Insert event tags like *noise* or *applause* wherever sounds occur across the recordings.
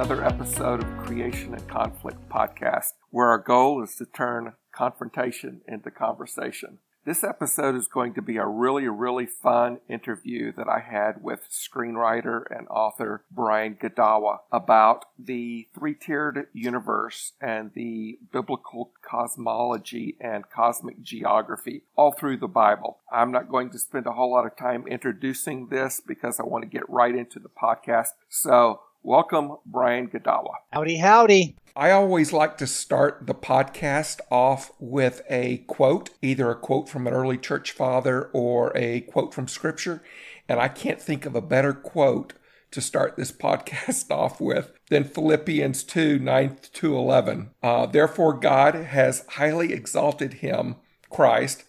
another episode of Creation and Conflict podcast, where our goal is to turn confrontation into conversation. This episode is going to be a really, really fun interview that I had with screenwriter and author Brian Godawa about the three tiered universe and the biblical cosmology and cosmic geography all through the Bible. I'm not going to spend a whole lot of time introducing this because I want to get right into the podcast. So, welcome, Brian Godawa. Howdy, howdy. I always like to start the podcast off with a quote, either a quote from an early church father or a quote from scripture. And I can't think of a better quote to start this *laughs* podcast off with than Philippians 2 9 to 11. Uh, Therefore, God has highly exalted him, Christ,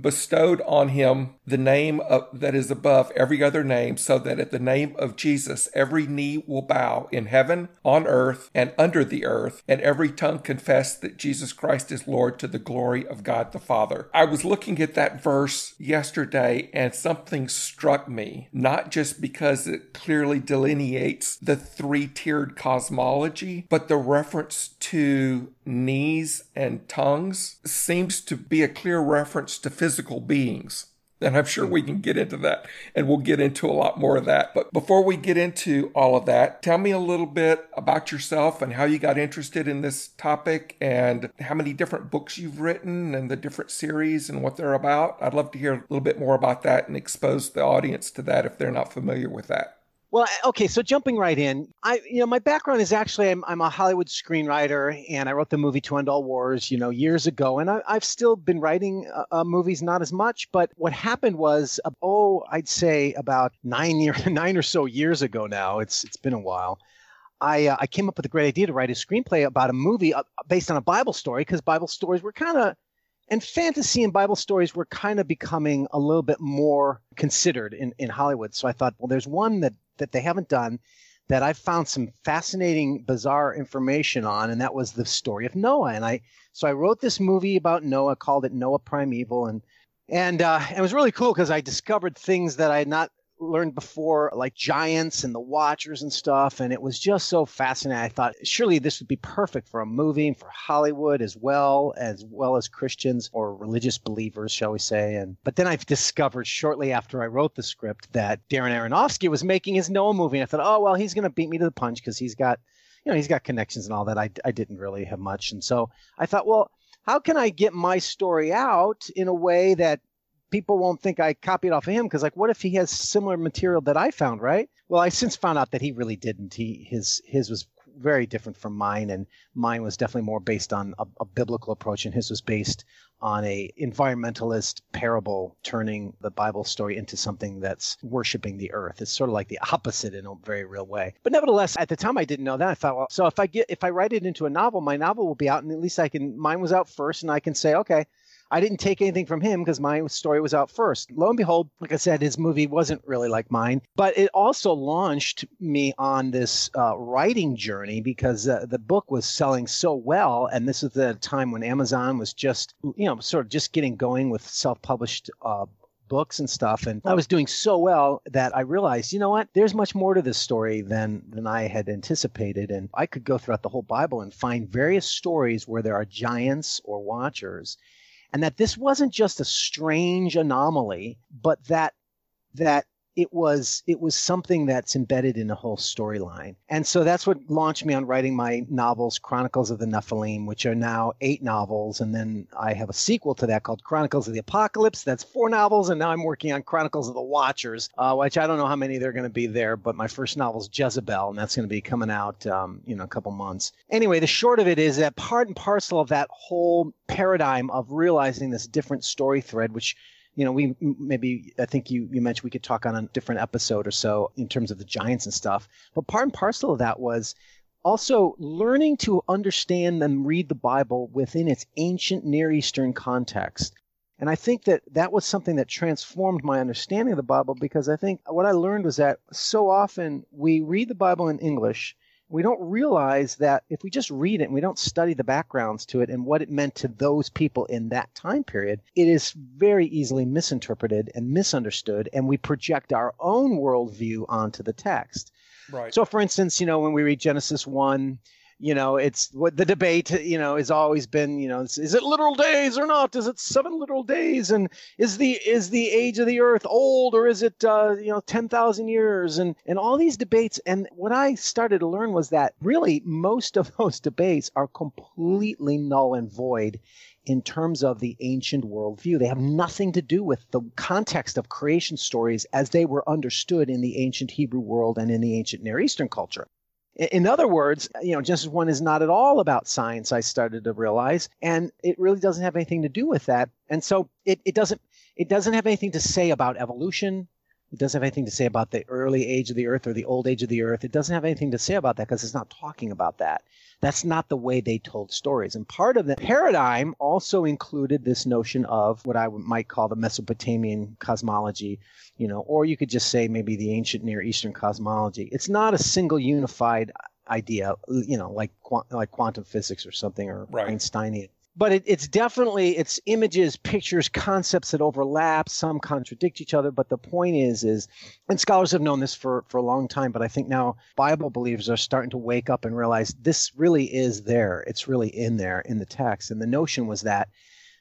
bestowed on him the name of, that is above every other name, so that at the name of Jesus every knee will bow in heaven, on earth, and under the earth, and every tongue confess that Jesus Christ is Lord to the glory of God the Father. I was looking at that verse yesterday and something struck me, not just because it clearly delineates the three tiered cosmology, but the reference to knees and tongues seems to be a clear reference to physical beings. And I'm sure we can get into that and we'll get into a lot more of that. But before we get into all of that, tell me a little bit about yourself and how you got interested in this topic and how many different books you've written and the different series and what they're about. I'd love to hear a little bit more about that and expose the audience to that if they're not familiar with that. Well, okay, so jumping right in, I you know my background is actually I'm, I'm a Hollywood screenwriter and I wrote the movie To End All Wars you know years ago and I, have still been writing uh, uh, movies not as much but what happened was uh, oh I'd say about nine year *laughs* nine or so years ago now it's it's been a while I uh, I came up with a great idea to write a screenplay about a movie uh, based on a Bible story because Bible stories were kind of and fantasy and Bible stories were kind of becoming a little bit more considered in, in Hollywood. So I thought, well, there's one that that they haven't done that I've found some fascinating, bizarre information on, and that was the story of Noah. And I so I wrote this movie about Noah, called it Noah Primeval, and and uh, it was really cool because I discovered things that I had not learned before, like giants and the Watchers and stuff. And it was just so fascinating. I thought surely this would be perfect for a movie and for Hollywood as well as well as Christians or religious believers, shall we say. And but then I've discovered shortly after I wrote the script that Darren Aronofsky was making his Noah movie. And I thought, oh well, he's going to beat me to the punch because he's got, you know, he's got connections and all that. I I didn't really have much, and so I thought, well. How can I get my story out in a way that people won't think I copied off of him because like what if he has similar material that I found, right? Well, I since found out that he really didn't. He his his was very different from mine and mine was definitely more based on a, a biblical approach and his was based on a environmentalist parable turning the bible story into something that's worshiping the earth it's sort of like the opposite in a very real way but nevertheless at the time i didn't know that i thought well so if i get if i write it into a novel my novel will be out and at least i can mine was out first and i can say okay I didn't take anything from him because my story was out first. Lo and behold, like I said, his movie wasn't really like mine, but it also launched me on this uh, writing journey because uh, the book was selling so well. And this is the time when Amazon was just, you know, sort of just getting going with self published uh, books and stuff and I was doing so well that I realized, you know what? There's much more to this story than than I had anticipated and I could go throughout the whole Bible and find various stories where there are giants or watchers and that this wasn't just a strange anomaly, but that that it was it was something that's embedded in a whole storyline. And so that's what launched me on writing my novels, Chronicles of the Nephilim, which are now eight novels, and then I have a sequel to that called Chronicles of the Apocalypse. That's four novels, and now I'm working on Chronicles of the Watchers, uh, which I don't know how many there are going to be there, but my first novel is Jezebel, and that's going to be coming out, um, you know, a couple months. Anyway, the short of it is that part and parcel of that whole paradigm of realizing this different story thread, which you know, we maybe I think you you mentioned we could talk on a different episode or so in terms of the Giants and stuff. But part and parcel of that was also learning to understand and read the Bible within its ancient Near Eastern context. And I think that that was something that transformed my understanding of the Bible because I think what I learned was that so often we read the Bible in English we don't realize that if we just read it and we don't study the backgrounds to it and what it meant to those people in that time period, it is very easily misinterpreted and misunderstood, and we project our own worldview onto the text. Right. So, for instance, you know, when we read Genesis 1, you know, it's what the debate, you know, has always been, you know, is, it literal days or not? Is it seven literal days? And is the is the age of the earth old or is it, uh, you know, ten thousand years? And and all these debates. And what I started to learn was that really most of *laughs* those debates are completely null and void in terms of the ancient worldview. They have nothing to do with the context of creation stories as they were understood in the ancient Hebrew world and in the ancient Near Eastern culture. In other words, you know, Genesis 1 is not at all about science, I started to realize, and it really doesn't have anything to do with that. And so it, it doesn't it doesn't have anything to say about evolution. It doesn't have anything to say about the early age of the earth or the old age of the earth. It doesn't have anything to say about that because it's not talking about that. That's not the way they told stories. And part of the paradigm also included this notion of what I might call the Mesopotamian cosmology, you know, or you could just say maybe the ancient Near Eastern cosmology. It's not a single unified idea, you know, like like quantum physics or something or right. Einsteinian but it, it's definitely it's images pictures concepts that overlap. Some contradict each other but the point is is and scholars have known this for for a long time but i think now bible believers are starting to wake up and realize this really is there. It's really in there in the text. And the notion was that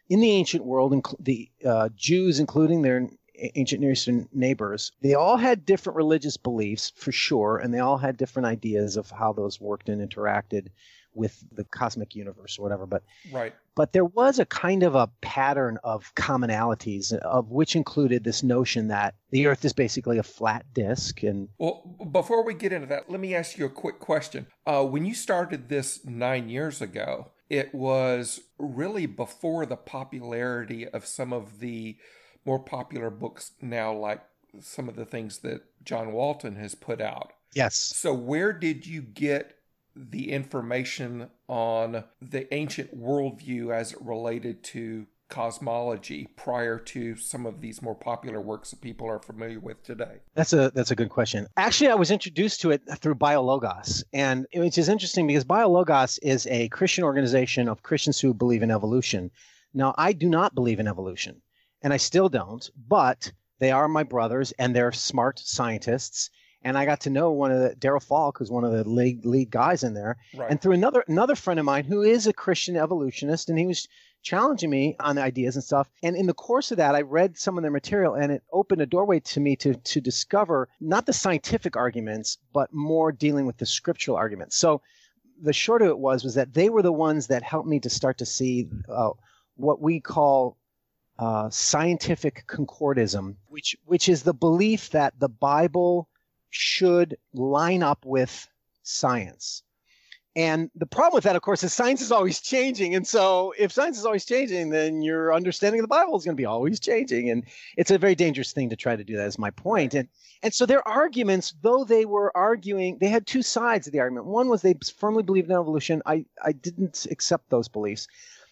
in the ancient world and the uh, jews including their ancient Near Eastern neighbors, they all had different religious beliefs for sure, and they all had different ideas of how those worked and interacted with the cosmic universe or whatever. But right. But there was a kind of a pattern of commonalities, of which included this notion that the Earth is basically a flat disk. And well, before we get into that, let me ask you a quick question. Uh, when you started this nine years ago, it was really before the popularity of some of the more popular books now, like some of the things that John Walton has put out. Yes. So, where did you get the information on the ancient worldview as it related to cosmology prior to some of these more popular works that people are familiar with today? That's a that's a good question. Actually, I was introduced to it through BioLogos, and which is interesting because BioLogos is a Christian organization of Christians who believe in evolution. Now, I do not believe in evolution, and I still don't, but they are my brothers and they're smart scientists and I got to know one of the Darrel Falk, who's one of the lead lead guys in there, right. and through another another friend of mine who is a Christian evolutionist, and he was challenging me on ideas and stuff. And in the course of that, I read some of their material, and it opened a doorway to me to to discover not the scientific arguments, but more dealing with the scriptural arguments. So the short of it was was that they were the ones that helped me to start to see uh, what we call uh, scientific concordism, which which is the belief that the Bible should line up with science. And the problem with that, of course, is science is always changing. And so if science is always changing, then your understanding of the Bible is going to be always changing. And it's a very dangerous thing to try to do that is my point. And and so their arguments, though they were arguing, they had two sides of the argument. One was they firmly believed in evolution. I, I didn't accept those beliefs.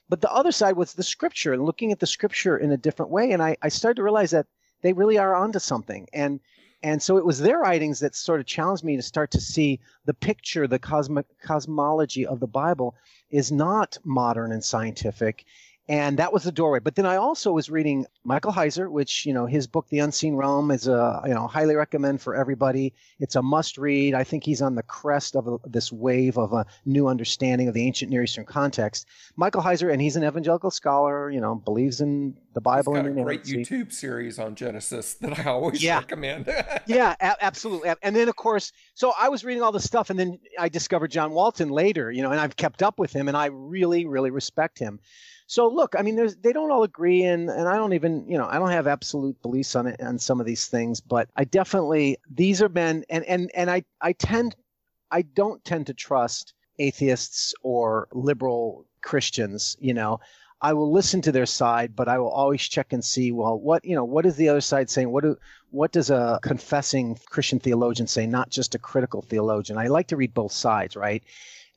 But the other side was the scripture and looking at the scripture in a different way. And I, I started to realize that they really are onto something. And and so it was their writings that sort of challenged me to start to see the picture, the cosmic cosmology of the Bible is not modern and scientific and that was the doorway. But then I also was reading Michael Heiser, which you know his book The Unseen Realm is a you know highly recommend for everybody. It's a must read. I think he's on the crest of a, this wave of a new understanding of the ancient Near Eastern context. Michael Heiser, and he's an evangelical scholar. You know, believes in the Bible. He's got a great YouTube series on Genesis that I always yeah. recommend. *laughs* yeah, a- absolutely. And then of course, so I was reading all this stuff, and then I discovered John Walton later. You know, and I've kept up with him, and I really, really respect him. So look, I mean, there's they don't all agree, and and I don't even you know I don't have absolute beliefs on it on some of these things, but I definitely these are men, and and and I I tend I don't tend to trust atheists or liberal Christians. You know, I will listen to their side, but I will always check and see, well, what you know, what is the other side saying? What do what does a confessing Christian theologian say, not just a critical theologian? I like to read both sides, right?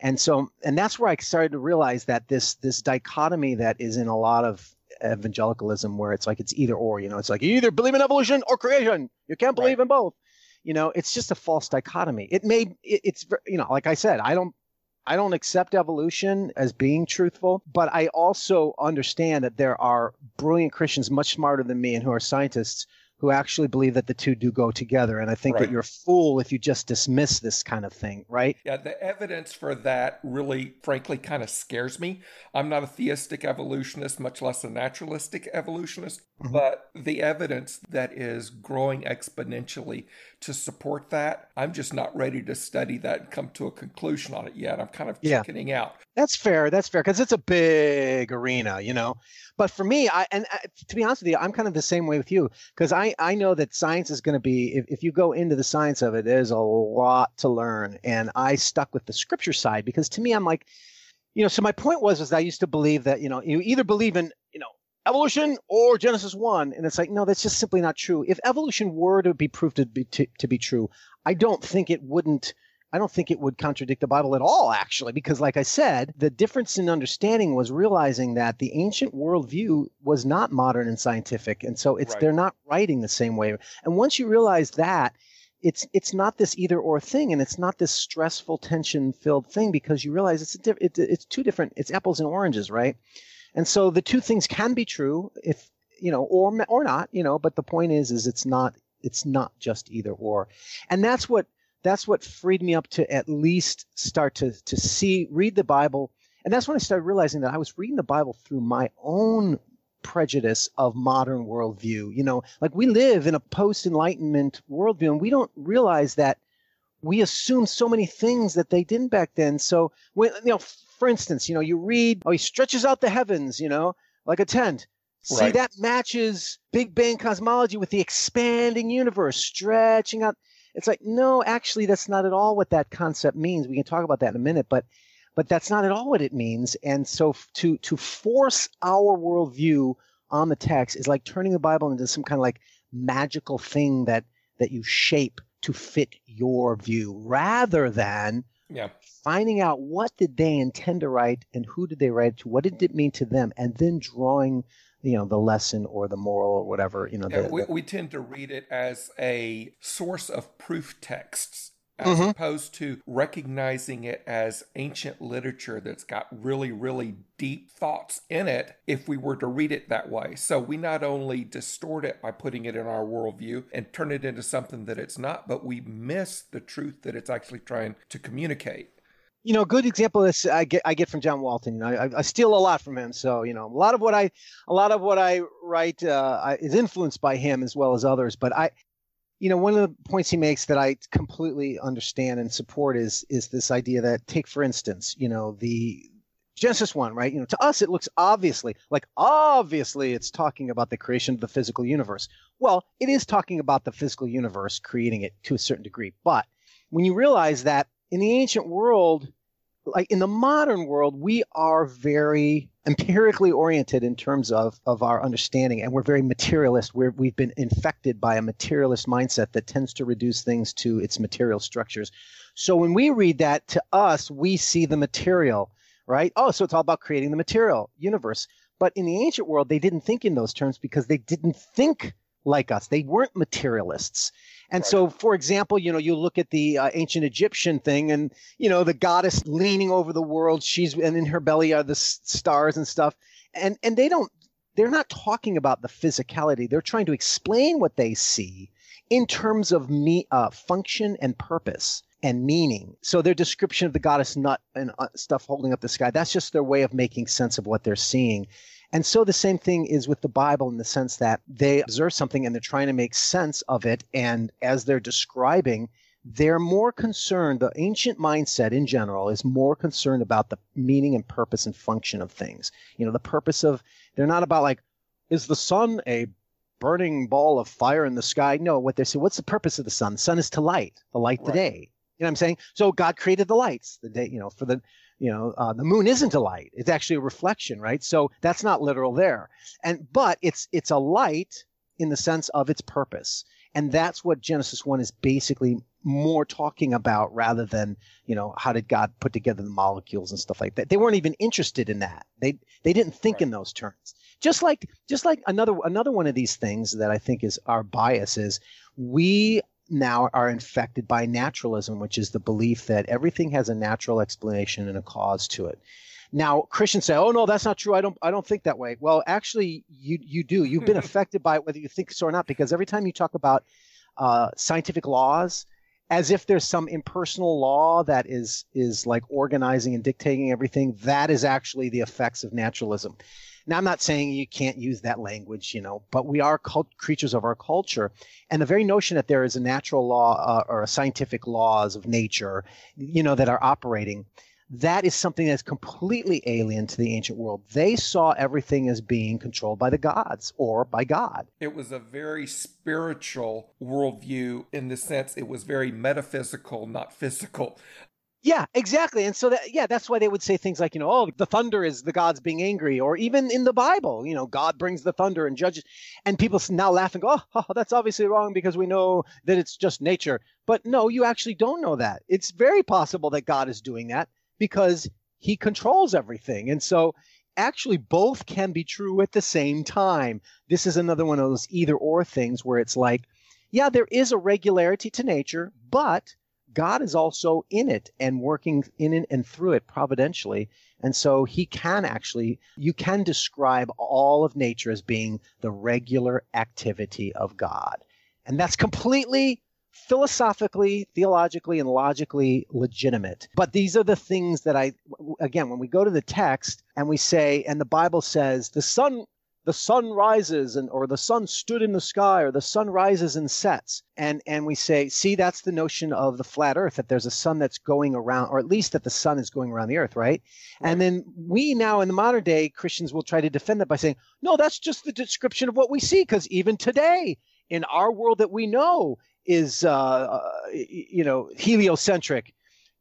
And so, and that's where I started to realize that this this dichotomy that is in a lot of evangelicalism, where it's like it's either or. You know, it's like you either believe in evolution or creation. You can't believe right. in both. You know, it's just a false dichotomy. It made it, it's you know, like I said, I don't I don't accept evolution as being truthful, but I also understand that there are brilliant Christians much smarter than me and who are scientists who actually believe that the two do go together. And I think right. that you're a fool if you just dismiss this kind of thing, right? Yeah, the evidence for that really, frankly, kind of scares me. I'm not a theistic evolutionist, much less a naturalistic evolutionist, mm-hmm. but the evidence that is growing exponentially to support that, I'm just not ready to study that and come to a conclusion on it yet. I'm kind of chickening yeah. out. That's fair. That's fair because it's a big arena, you know. But for me, I and uh, to be honest with you, I'm kind of the same way with you because I I know that science is going to be if, if you go into the science of it, there's a lot to learn, and I stuck with the scripture side because to me, I'm like, you know. So my point was is I used to believe that you know you either believe in evolution or Genesis one, and it's like no, that's just simply not true. If evolution were to be proved to be to, to be true, I don't think it wouldn't I don't think it would contradict the Bible at all, actually, because, like I said, the difference in understanding was realizing that the ancient worldview was not modern and scientific, and so it's right. they're not writing the same way. And once you realize that, it's it's not this either or thing, and it's not this stressful, tension filled thing because you realize it's a diff- it, it's two different. It's apples and oranges, right? And so the two things can be true if you know, or or not, you know. But the point is, is it's not it's not just either or, and that's what that's what freed me up to at least start to to see read the bible. And that's when i started realizing that i was reading the bible through my own prejudice of modern worldview you know. Like we live in a post-enlightenment worldview and we don't realize that we assume so many things that they didn't back then. So when you know for instance you know you read oh he stretches out the heavens you know like a tent. See, right. that matches Big Bang cosmology with the expanding universe stretching out. It's like no actually that's not at all what that concept means. We can talk about that in a minute but but that's not at all what it means. And so to to force our worldview on the text is like turning the bible into some kind of like magical thing that that you shape to fit your view rather than yeah. finding out what did they intend to write and who did they write to what did it mean to them and then drawing you know the lesson or the moral or whatever you know yeah, the, we, the... we tend to read it as a source of proof texts as mm-hmm. opposed to recognizing it as ancient literature that's got really, really deep thoughts in it if we were to read it that way. So we not only distort it by putting it in our worldview and turn it into something that it's not, but we miss the truth that it's actually trying to communicate you know, a good example of this I get I get from John Walton. You know, I, I steal a lot from him. So you know, a lot of what I a lot of what I write uh, is influenced by him as well as others. But I, you know, one of the points he makes that I completely understand and support is is this idea that take for instance, you know, the Genesis one, right? You know, to us it looks obviously like obviously it's talking about the creation of the physical universe. Well, it is talking about the physical universe creating it to a certain degree, but when you realize that in the ancient world, like in the modern world, we are very empirically oriented in terms of, of our understanding, and we're very materialist. We're, we've been infected by a materialist mindset that tends to reduce things to its material structures. So when we read that to us, we see the material, right? Oh, so it's all about creating the material universe. But in the ancient world, they didn't think in those terms because they didn't think like us. They weren't materialists. And right. so, for example, you know, you look at the uh, ancient Egyptian thing, and you know, the goddess leaning over the world. She's and in her belly are the s- stars and stuff. And and they don't. They're not talking about the physicality. They're trying to explain what they see in terms of me uh, function and purpose and meaning. So their description of the goddess nut and uh, stuff holding up the sky, that's just their way of making sense of what they're seeing. And so the same thing is with the Bible in the sense that they observe something and they're trying to make sense of it. And as they're describing, they're more concerned, the ancient mindset in general is more concerned about the meaning and purpose and function of things. You know, the purpose of, they're not about like, is the sun a burning ball of fire in the sky? No, what they say, what's the purpose of the sun? The sun is to light, the light right. the day. You know what I'm saying? So God created the lights, the day, you know, for the you know uh, the moon isn't a light. It's actually a reflection right? So that's not literal there. And but it's it's a light in the sense of its purpose. And that's what genesis 1 is basically more talking about rather than you know how did god put together the molecules and stuff like that. They weren't even interested in that. They they didn't think right. in those terms. Just like just like another another one of these things that i think is our bias is we now are infected by naturalism, which is the belief that everything has a natural explanation and a cause to it. Now Christians say, "Oh no, that's not true. I don't I don't think that way." Well, actually, you you do. You've been *laughs* affected by it whether you think so or not, because every time you talk about uh, scientific laws, as if there's some impersonal law that is is like organizing and dictating everything, that is actually the effects of naturalism. Now, I'm not saying you can't use that language, you know, but we are cult- creatures of our culture. And the very notion that there is a natural law uh, or a scientific laws of nature, you know, that are operating, that is something that's completely alien to the ancient world. They saw everything as being controlled by the gods or by God. It was a very spiritual worldview in the sense it was very metaphysical, not physical. Yeah, exactly. And so that yeah, that's why they would say things like, you know, oh, the thunder is the gods being angry, or even in the Bible, you know, God brings the thunder and judges, and people now laugh and go, oh, *laughs* that's obviously wrong because we know that it's just nature. But no, you actually don't know that. It's very possible that God is doing that because he controls everything. And so actually both can be true at the same time. This is another one of those either or things where it's like, yeah, there is a regularity to nature, but God is also in it and working in it and through it providentially. And so he can actually, you can describe all of nature as being the regular activity of God. And that's completely philosophically, theologically, and logically legitimate. But these are the things that I, again, when we go to the text and we say, and the Bible says, the sun the sun rises and or the sun stood in the sky or the sun rises and sets. And and we say see that's the notion of the flat earth that there's a sun that's going around or at least that the sun is going around the earth right, right. and then we now in the modern day christians will try to defend that by saying no that's just the description of what we see because even today in our world that we know is uh, uh you know heliocentric.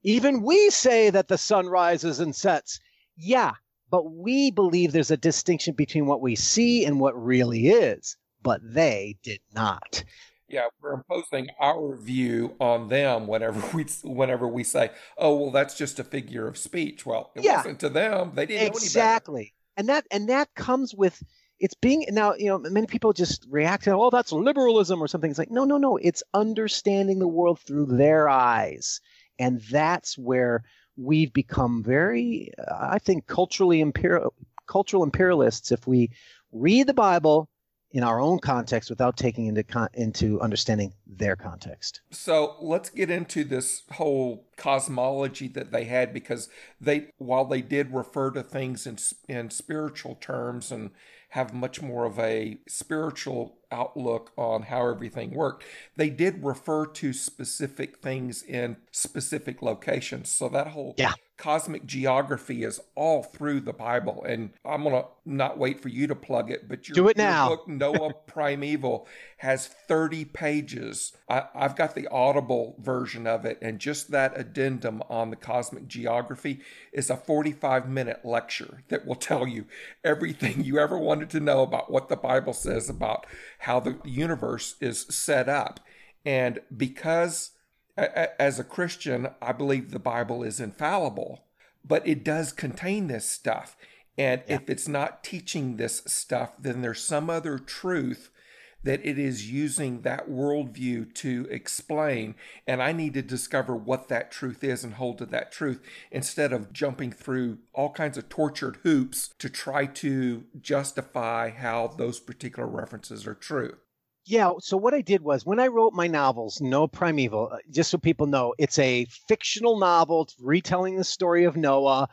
Even we say that the sun rises and sets. Yeah but we believe there's a distinction between what we see and what really is, but they did not. Yeah, we're imposing our view on them whenever *laughs* we whenever we say, "Oh, well, that's just a figure of speech." Well, it yeah, wasn't to them; they didn't exactly. And that and that comes with it's being now. You know, many people just react to, "Oh, that's liberalism" or something. It's like, no, no, no. It's understanding the world through their eyes, and that's where we've become very, I think, culturally imperial, cultural imperialists if we read the Bible in our own context without taking into con- into understanding their context. So let's get into this whole cosmology that they had because they while they did refer to things in in spiritual terms and have much more of a spiritual outlook on how everything worked. They did refer to specific things in specific locations. So that whole yeah cosmic geography is all through the Bible. And I'm going to not wait for you to plug it, but your, Do it now. book, Noah *laughs* Primeval, has 30 pages. I, I've got the Audible version of it, and just that addendum on the cosmic geography is a 45 minute lecture that will tell you everything you ever wanted to know about what the Bible says about how the universe is set up. And because as a Christian, I believe the Bible is infallible, but it does contain this stuff. And yeah. if it's not teaching this stuff, then there's some other truth that it is using that worldview to explain. And I need to discover what that truth is and hold to that truth instead of jumping through all kinds of tortured hoops to try to justify how those particular references are true. Yeah. So what I did was when I wrote my novels, Noah Primeval, uh, just so people know, it's a fictional novel retelling the story of Noah.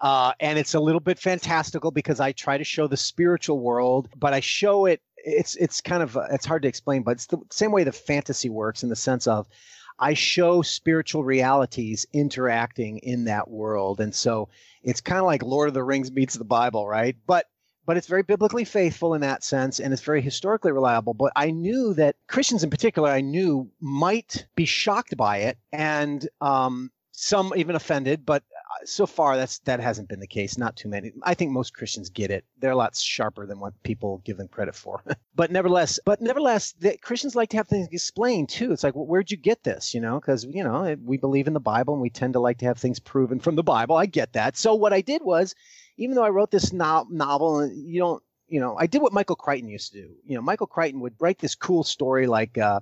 Uh, and it's a little bit fantastical because I try to show the spiritual world, but I show it. It's it's kind of uh, it's hard to explain, but it's the same way the fantasy works in the sense of I show spiritual realities interacting in that world, and so it's kind of like Lord of the Rings meets the Bible, right? But but it's very biblically faithful in that sense and it's very historically reliable. But I knew that Christians in particular, I knew might be shocked by it and um, some even offended, but uh, so far that's that hasn't been the case not too many. I think most christians get it. They're a lot sharper than what people give them credit for. *laughs* But nevertheless but nevertheless the christians like to have things explained too. It's like well, where'd you get this? You know because you know we believe in the bible and we tend to like to have things proven from the bible. I get that. So what i did was even though I wrote this no- novel, you don't, you know, I did what Michael Crichton used to do. You know, Michael Crichton would write this cool story like uh,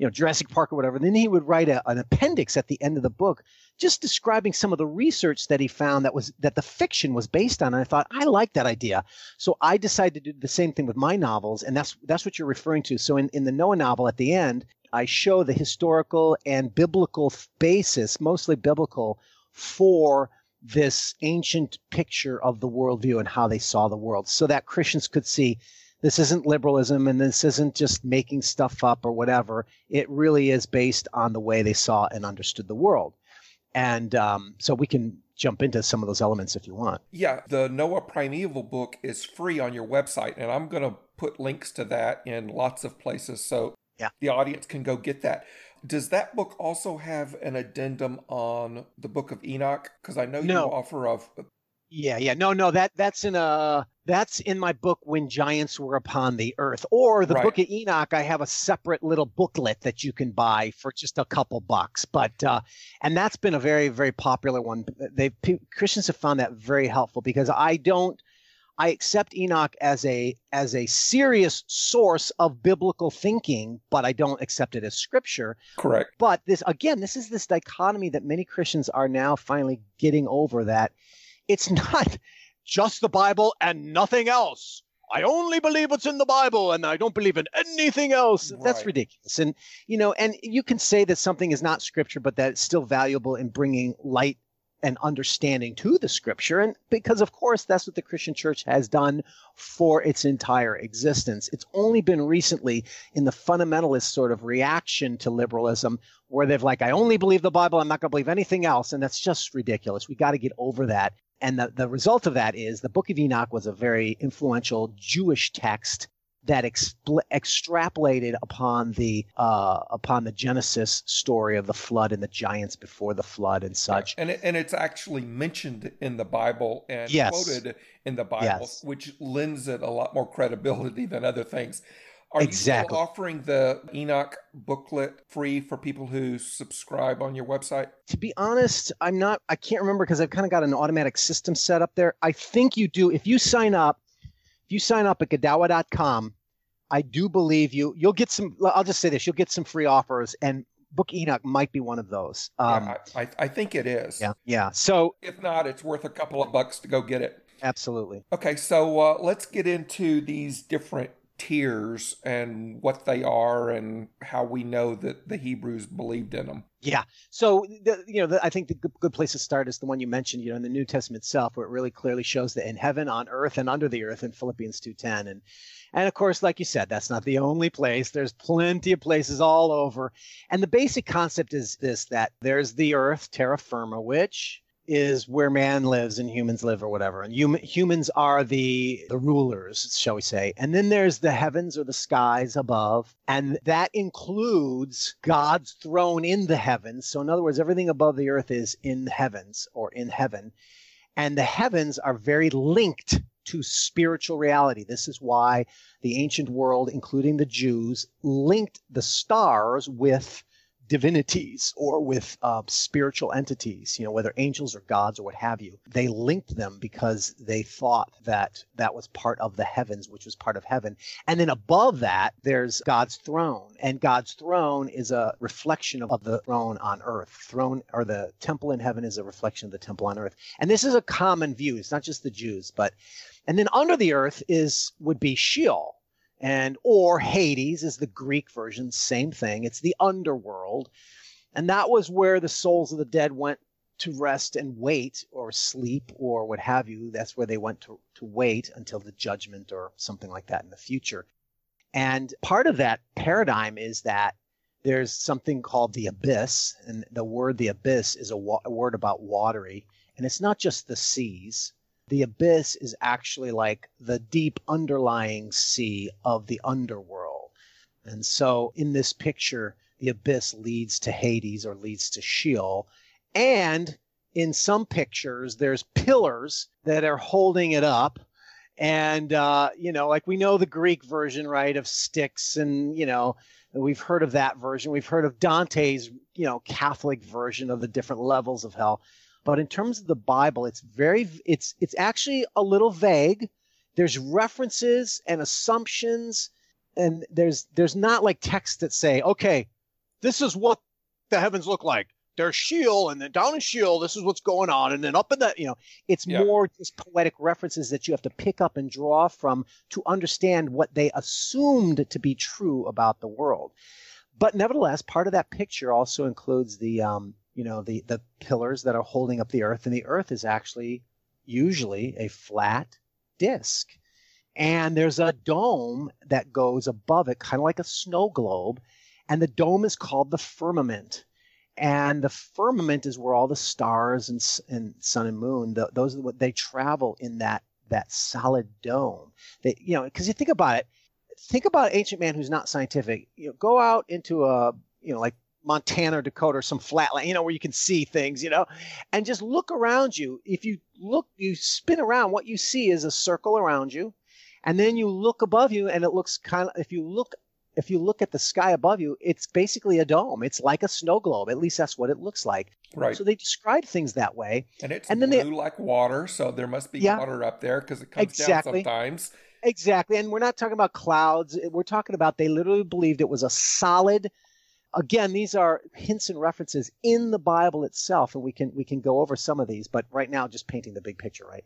you know, Jurassic Park or whatever. And Then he would write a, an appendix at the end of the book, just describing some of the research that he found that was that the fiction was based on. And I thought I like that idea, so I decided to do the same thing with my novels, and that's that's what you're referring to. So in in the Noah novel at the end, I show the historical and biblical basis, mostly biblical, for this ancient picture of the worldview and how they saw the world, so that Christians could see this isn't liberalism and this isn't just making stuff up or whatever. It really is based on the way they saw and understood the world. And um, so we can jump into some of those elements if you want. Yeah, the Noah Primeval book is free on your website, and I'm going to put links to that in lots of places so yeah. the audience can go get that. Does that book also have an addendum on the Book of Enoch? Because I know no. you offer of yeah, yeah. No, no, that that's in a that's in my book when giants were upon the earth. Or the Right. book of Enoch, I have a separate little booklet that you can buy for just a couple bucks. But uh and that's been a very very popular one. They Christians have found that very helpful because I don't I accept Enoch as a as a serious source of biblical thinking, but I don't accept it as scripture. correct. But this again, this is this dichotomy that many Christians are now finally getting over that it's *laughs* not just the Bible and nothing else. I only believe what's in the Bible and I don't believe in anything else. That's ridiculous. And you know, and you can say that something is not scripture, but that it's still valuable in bringing light and understanding to the scripture. And because of course that's what the Christian church has done for its entire existence. It's only been recently in the fundamentalist sort of reaction to liberalism where they've like, I only believe the Bible, I'm not going to believe anything else. And that's just ridiculous. We got to get over that. And the, the result of that is the Book of Enoch was a very influential Jewish text that expl- extrapolated upon the uh, upon the Genesis story of the flood and the giants before the flood and such. And it, and it's actually mentioned in the Bible and Yes. quoted in the Bible, Yes. which lends it a lot more credibility than other things. Are Exactly. you offering the Enoch booklet free for people who subscribe on your website? To be honest, I'm not. I can't remember because I've kind of got an automatic system set up there. I think you do. If you sign up, if you sign up at Godawa.com, I do believe you. You'll get some. I'll just say this: you'll get some free offers, and Book Enoch might be one of those. Um, yeah, I, I, I think it is. yeah, yeah. So If not, it's worth a couple of bucks to go get it. absolutely. Okay, so uh, let's get into these different tiers and what they are and how we know that the Hebrews believed in them. Yeah. So, the, you know, the, I think the good, good place to start is the one you mentioned, you know, in the New Testament itself, where it really clearly shows that in heaven, on earth, and under the earth in Philippians 2.10. And, and of course, like you said, that's not the only place. There's plenty of places all over. And the basic concept is this, that there's the earth, terra firma, which is where man lives and humans live or whatever. And hum- humans are the, the rulers, shall we say. And then there's the heavens or the skies above. And that includes God's throne in the heavens. So, in other words, everything above the earth is in the heavens or in heaven. And the heavens are very linked to spiritual reality. This is why the ancient world, including the Jews, linked the stars with divinities or with uh, spiritual entities, you know, whether angels or gods or what have you. They linked them because they thought that that was part of the heavens, which was part of heaven. And then above that, there's God's throne. And God's throne is a reflection of the throne on earth. Throne or the temple in heaven is a reflection of the temple on earth. And this is a common view. It's not just the Jews, but and then under the earth is would be Sheol and or Hades is the Greek version, same thing. It's the underworld, and that was where the souls of the dead went to rest and wait, or sleep, or what have you. That's where they went to to wait until the judgment or something like that in the future. And part of that paradigm is that there's something called the abyss, and the word the abyss is a, wa- a word about watery, and it's not just the seas the abyss is actually like the deep underlying sea of the underworld. And so in this picture, the abyss leads to Hades or leads to Sheol. And in some pictures, there's pillars that are holding it up. And, uh, you know, like we know the Greek version, right, of Styx, and, you know, we've heard of that version. We've heard of Dante's, you know, Catholic version of the different levels of hell but in terms of the bible it's very it's it's actually a little vague there's references and assumptions and there's there's not like texts that say okay this is what the heavens look like. There's Sheol, and then down in Sheol, this is what's going on, and then up in that, you know, it's yeah. more just poetic references that you have to pick up and draw from to understand what they assumed to be true about the world. But nevertheless, part of that picture also includes the, um, you know, the the pillars that are holding up the earth, and the earth is actually usually a flat disk. And there's a dome that goes above it, kind of like a snow globe. And the dome is called the firmament. And the firmament is where all the stars and, and sun and moon, the, those are what they travel in that that solid dome. They, you know, because you think about it, think about ancient man who's not scientific. You know, go out into a, you know, like Montana or Dakota or some flatland, you know, where you can see things, you know, and just look around you. If you look, you spin around, what you see is a circle around you. And then you look above you and it looks kind of, if you look, if you look at the sky above you, it's basically a dome. It's like a snow globe. At least that's what it looks like. Right. So they describe things that way. And it's and then blue they, like water. So there must be yeah, water up there because it comes exactly. down sometimes. Exactly. And we're not talking about clouds. We're talking about they literally believed it was a solid again these are hints and references in the bible itself and we can we can go over some of these but right now just painting the big picture right?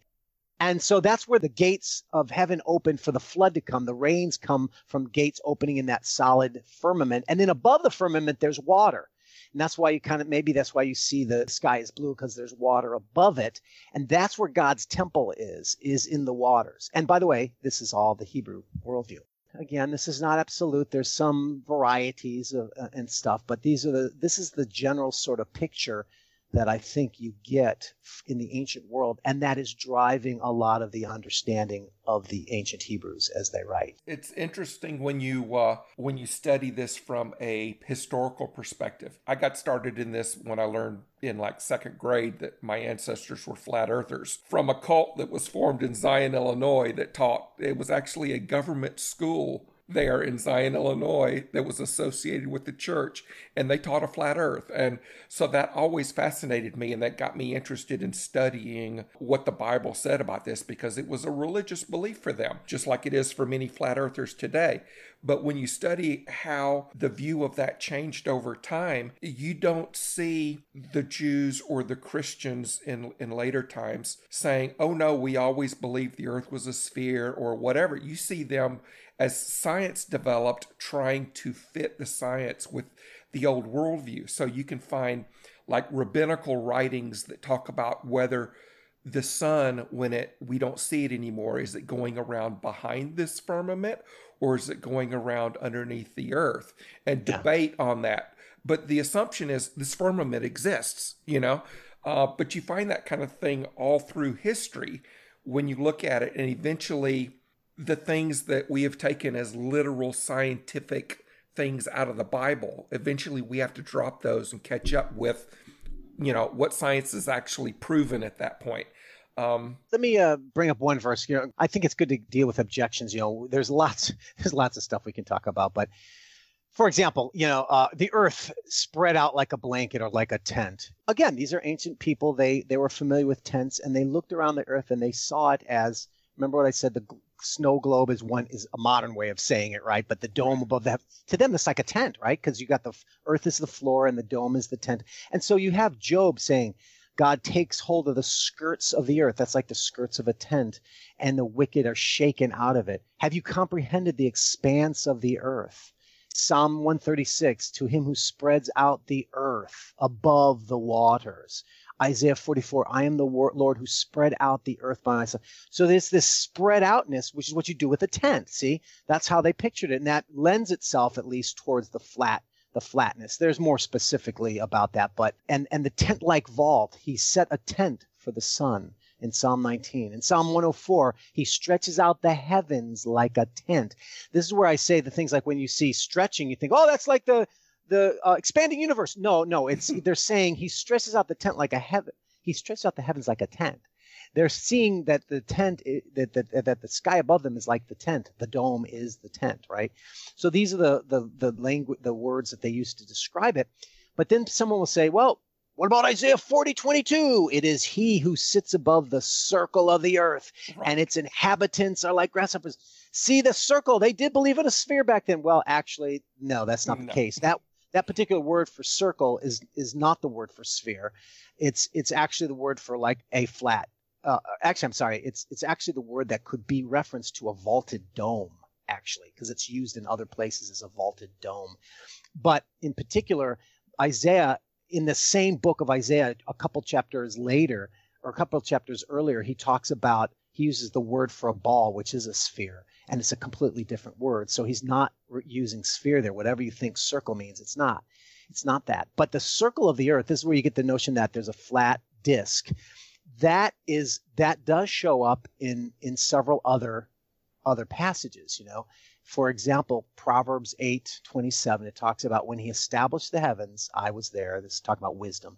And so that's where the gates of heaven open for the flood to come. The rains come from gates opening in that solid firmament. And then above the firmament there's water. And that's why you kind of maybe that's why you see the sky is blue because there's water above it. And that's where god's temple is is in the waters. And by the way this is all the hebrew worldview again this is not absolute. There's some varieties of, uh, and stuff but these are the this is the general sort of picture that I think you get in the ancient world, and that is driving a lot of the understanding of the ancient Hebrews as they write. It's interesting when you uh, when you study this from a historical perspective. I got started in this when I learned in like second grade that my ancestors were flat earthers from a cult that was formed in Zion, Illinois, that taught it was actually a government school there in Zion, Illinois, that was associated with the church, and they taught a flat earth. And so that always fascinated me, and that got me interested in studying what the Bible said about this because it was a religious belief for them, just like it is for many flat earthers today. But when you study how the view of that changed over time, you don't see the Jews or the Christians in, in later times saying, oh no, we always believed the earth was a sphere or whatever. You see them as science developed, trying to fit the science with the old worldview. So you can find like rabbinical writings that talk about whether the sun, when it we don't see it anymore, is it going around behind this firmament or is it going around underneath the earth? And yeah. debate on that. But the assumption is this firmament exists, you know. Uh, but you find that kind of thing all through history when you look at it, and eventually the things that we have taken as literal scientific things out of the Bible. Eventually, we have to drop those and catch up with, you know, what science has actually proven at that point. Um, Let me uh, bring up one verse. You know, I think it's good to deal with objections. You know, there's lots, *laughs* there's lots of stuff we can talk about, but for example, you know, uh, the earth spread out like a blanket or like a tent. Again, these are ancient people. They they were familiar with tents, and they looked around the earth and they saw it as. Remember what I said? The snow globe is one is a modern way of saying it, right? But the dome above that to them it's like a tent, right? Because you got the earth is the floor and the dome is the tent, and so you have Job saying. God takes hold of the skirts of the earth. That's like the skirts of a tent, and the wicked are shaken out of it. Have you comprehended the expanse of the earth? Psalm 136 To him who spreads out the earth above the waters. Isaiah 44, I am the Lord who spread out the earth by myself. So there's this spread outness, which is what you do with a tent. See, that's how they pictured it. And that lends itself at least towards the flat, the flatness. There's more specifically about that, but, and, and the tent like vault, he set a tent for the sun in Psalm 19. In Psalm 104, he stretches out the heavens like a tent. This is where I say the things like when you see stretching, you think, oh, that's like the the uh, expanding universe. No, no, it's *laughs* they're saying he stresses out the tent like a heaven. He stretches out the heavens like a tent. They're seeing that the tent that, that that the sky above them is like the tent. The dome is the tent, right? So these are the the the language the words that they use to describe it. But then someone will say, well, what about Isaiah 40, 22? It is he who sits above the circle of the earth, right. and its inhabitants are like grasshoppers. See the circle. They did believe in a sphere back then. Well, actually, no, that's not no. the case. That that particular word for circle is is not the word for sphere. It's it's actually the word for like a flat. Uh, actually, I'm sorry. It's it's actually the word that could be referenced to a vaulted dome. Actually, because it's used in other places as a vaulted dome. But in particular, Isaiah in the same book of Isaiah, a couple chapters later or a couple chapters earlier, he talks about he uses the word for a ball, which is a sphere and it's a completely different word. So he's not using sphere there. Whatever you think circle means, it's not. It's not that. But the circle of the earth, this is where you get the notion that there's a flat disk. That is that does show up in in several other other passages, you know. For example, Proverbs 8, 27, it talks about when he established the heavens, I was there. This is talking about wisdom.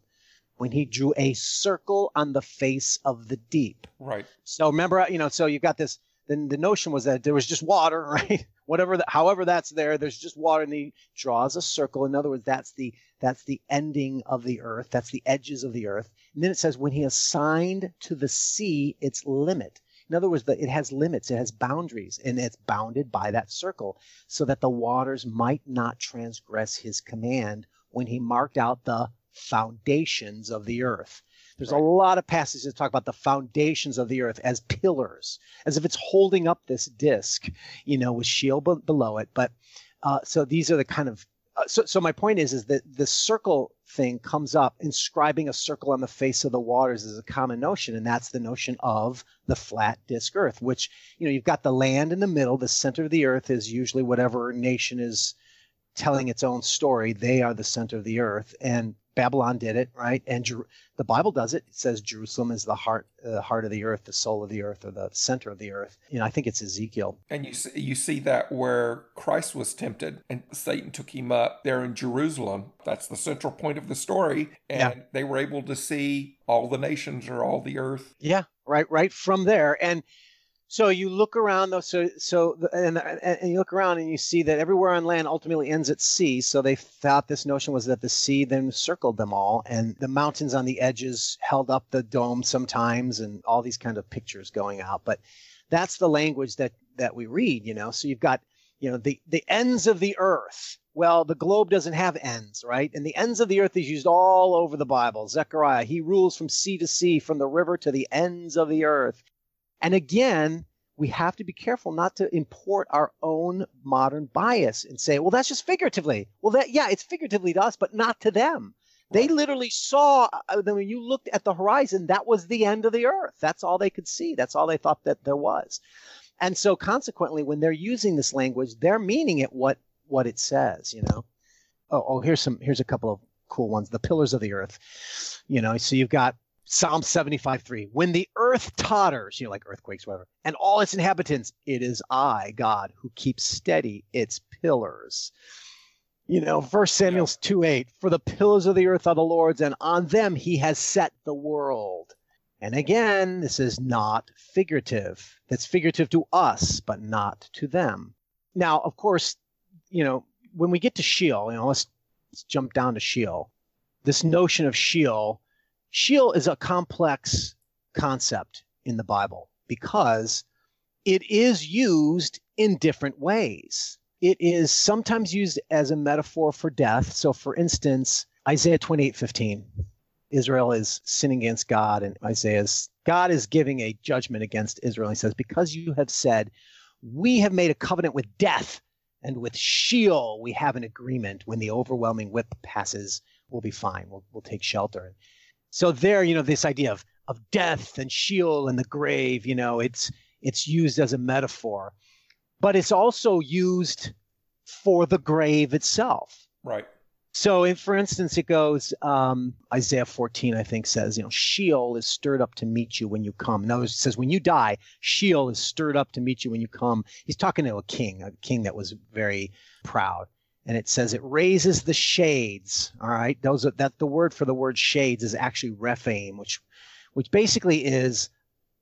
When he drew a circle on the face of the deep. Right. So remember, you know, so you've got this then the notion was that there was just water, *laughs* right? Whatever, the, however that's there, there's just water, and he draws a circle. In other words, that's the that's the ending of the earth. That's the edges of the earth. And then it says, when he assigned to the sea its limit. In other words, that it has limits, it has boundaries, and it's bounded by that circle, so that the waters might not transgress his command when he marked out the foundations of the earth. There's right. a lot of passages that talk about the foundations of the earth as pillars, as if it's holding up this disc, you know, with shield b- below it. But uh, so these are the kind of uh, so, so my point is is that the circle thing comes up inscribing a circle on the face of the waters is a common notion and that's the notion of the flat disk earth which you know you've got the land in the middle the center of the earth is usually whatever nation is telling its own story they are the center of the earth and Babylon did it, right? And Jer- the Bible does it. It says Jerusalem is the heart, the uh, heart of the earth, the soul of the earth, or the center of the earth. You know, I think it's Ezekiel. And you see, you see that where Christ was tempted, and Satan took him up there in Jerusalem. That's the central point of the story, and yeah. they were able to see all the nations or all the earth. Yeah, right, right from there, and so you look around though, so so and, and you look around and you see that everywhere on land ultimately ends at sea. So they thought this notion was that the sea then circled them all, and the mountains on the edges held up the dome sometimes, and all these kind of pictures going out. But that's the language that that we read, you know. So you've got you know the the ends of the earth. Well, the globe doesn't have ends, right? And the ends of the earth is used all over the Bible. Zechariah, he rules from sea to sea, from the river to the ends of the earth. And again, we have to be careful not to import our own modern bias and say, well, that's just figuratively. Well, that, yeah, it's figuratively to us, but not to them. They literally saw, uh, when you looked at the horizon, that was the end of the earth. That's all they could see. That's all they thought that there was. And so consequently, when they're using this language, they're meaning it what, what it says, you know? Oh, oh, here's some, here's a couple of cool ones. The pillars of the earth, you know, so you've got Psalm 75 3. When the earth totters, you know, like earthquakes, whatever, and all its inhabitants, it is I, God, who keeps steady its pillars. You know, First Samuel 2 8. For the pillars of the earth are the Lord's, and on them he has set the world. And again, this is not figurative. That's figurative to us, but not to them. Now, of course, you know, when we get to Sheol, you know, let's, let's jump down to Sheol. This notion of Sheol Sheol is a complex concept in the Bible because it is used in different ways. It is sometimes used as a metaphor for death. So, for instance, Isaiah 28 15, Israel is sinning against God, and Isaiah's God is giving a judgment against Israel. He says, Because you have said, We have made a covenant with death, and with Sheol we have an agreement. When the overwhelming whip passes, we'll be fine. We'll, we'll take shelter. So there, you know, this idea of of death and Sheol and the grave, you know, it's it's used as a metaphor, but it's also used for the grave itself. Right. So, if, for instance, it goes um, Isaiah 14, I think says, you know, Sheol is stirred up to meet you when you come. In other words, it says when you die, Sheol is stirred up to meet you when you come. He's talking to a king, a king that was very proud and it says it raises the shades. All right, those are, that the word for the word shades is actually rephaim, which which basically is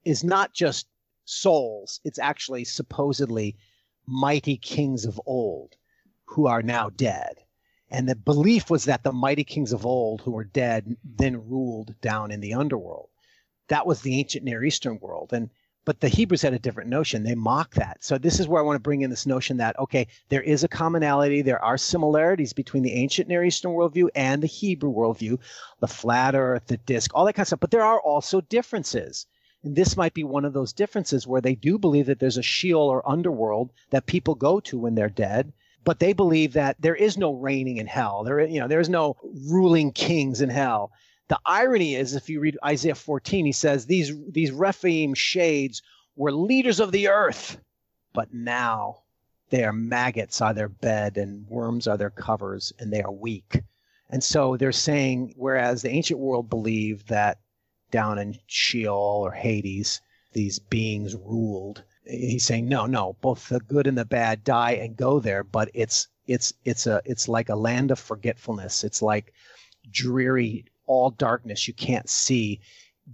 is not just souls. It's actually supposedly mighty kings of old who are now dead. And the belief was that the mighty kings of old who were dead then ruled down in the underworld. That was the ancient Near Eastern world. And but the Hebrews had a different notion. They mock that. So this is where I want to bring in this notion that okay, there is a commonality, there are similarities between the ancient Near Eastern worldview and the Hebrew worldview, the flat Earth, the disk, all that kind of stuff. But there are also differences. And this might be one of those differences where they do believe that there's a Sheol or underworld that people go to when they're dead, but they believe that there is no reigning in hell. There, you know, there is no ruling kings in hell. The irony is, if you read Isaiah 14, he says these these Rephaim shades were leaders of the earth, but now they are maggots are their bed and worms are their covers, and they are weak. And so they're saying, whereas the ancient world believed that down in Sheol or Hades, these beings ruled. He's saying, no, no, both the good and the bad die and go there, but it's it's it's a it's like a land of forgetfulness. It's like dreary, all darkness you can't see.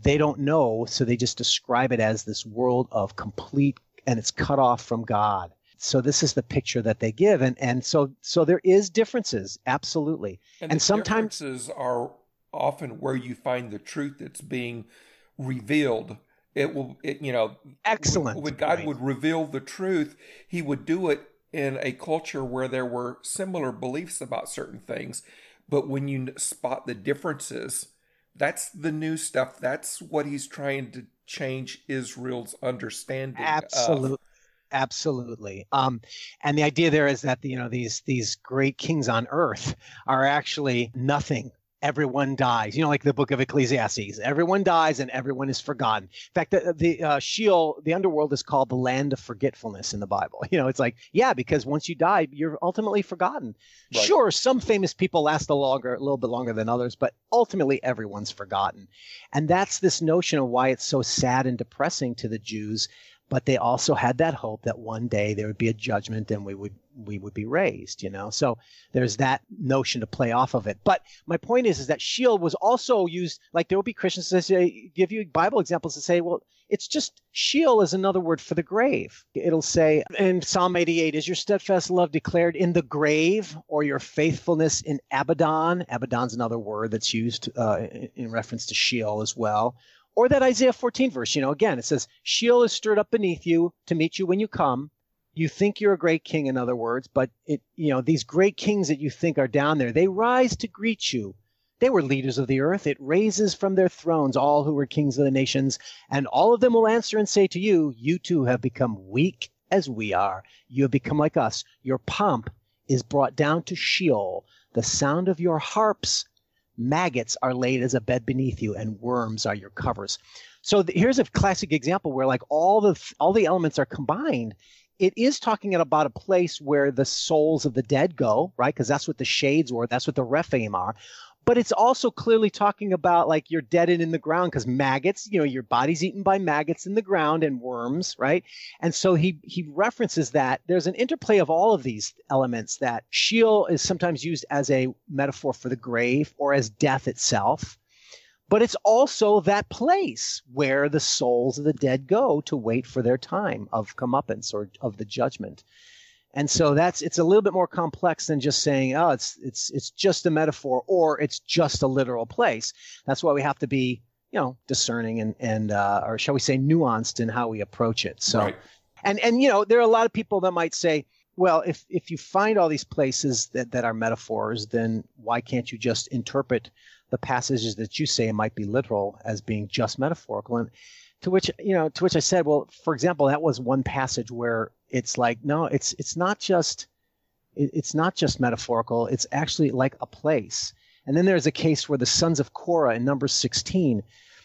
They don't know, so they just describe it as this world of complete and it's cut off from God. So this is the picture that they give, and and so so there is differences, absolutely, and, and sometimes differences are often where you find the truth that's being revealed. It will, it, you know, excellent. When, God right. would reveal the truth, He would do it in a culture where there were similar beliefs about certain things. But when you spot the differences, that's the new stuff. That's what He's trying to change Israel's understanding. Absolutely. Of. Absolutely. Um, and the idea there is that you know these these great kings on earth are actually nothing everyone dies. You know, like the book of Ecclesiastes, everyone dies and everyone is forgotten. In fact, the, the uh, Sheol, the underworld, is called the land of forgetfulness in the Bible. *laughs* You know, it's like, yeah, because once you die, you're ultimately forgotten. Right. Sure, some famous people last a longer, a little bit longer than others, but ultimately everyone's forgotten. And that's this notion of why it's so sad and depressing to the Jews but they also had that hope that one day there would be a judgment and we would we would be raised you know? So there's that notion to play off of it. But my point is is that Sheol was also used like there will be christians that say give you bible examples to say well it's just Sheol is another word for the grave. It'll say in psalm 88 is your steadfast love declared in the grave or your faithfulness in abaddon? Abaddon's another word that's used uh, in reference to Sheol as well or that Isaiah 14 verse, you know, again, it says, Sheol is stirred up beneath you to meet you when you come. You think you're a great king, in other words, but it, you know, these great kings that you think are down there, they rise to greet you. They were leaders of the earth. It raises from their thrones all who were kings of the nations, and all of them will answer and say to you, You too have become weak as we are. You have become like us. Your pomp is brought down to Sheol. The sound of your harps maggots are laid as a bed beneath you and worms are your covers. So th- here's a classic example where like all the all the elements are combined. It is talking about a place where the souls of the dead go right? Because that's what the shades were that's what the rephaim are but it's also clearly talking about like you're dead and in the ground because maggots you know your body's eaten by maggots in the ground and worms right? And so he he references that. There's an interplay of all of these elements that sheol is sometimes used as a metaphor for the grave or as death itself but it's also that place where the souls of the dead go to wait for their time of comeuppance or of the judgment and so that's it's a little bit more complex than just saying, oh, it's it's it's just a metaphor or it's just a literal place. That's why we have to be, you know, discerning and and uh, or shall we say nuanced in how we approach it. So right. and and you know, there are a lot of people that might say, well, if if you find all these places that, that are metaphors, then why can't you just interpret the passages that you say might be literal as being just metaphorical? And to which you know, to which I said, well, for example, that was one passage where it's like no it's it's not just it, it's not just metaphorical. It's actually like a place. And then there's a case where the sons of korah in numbers 16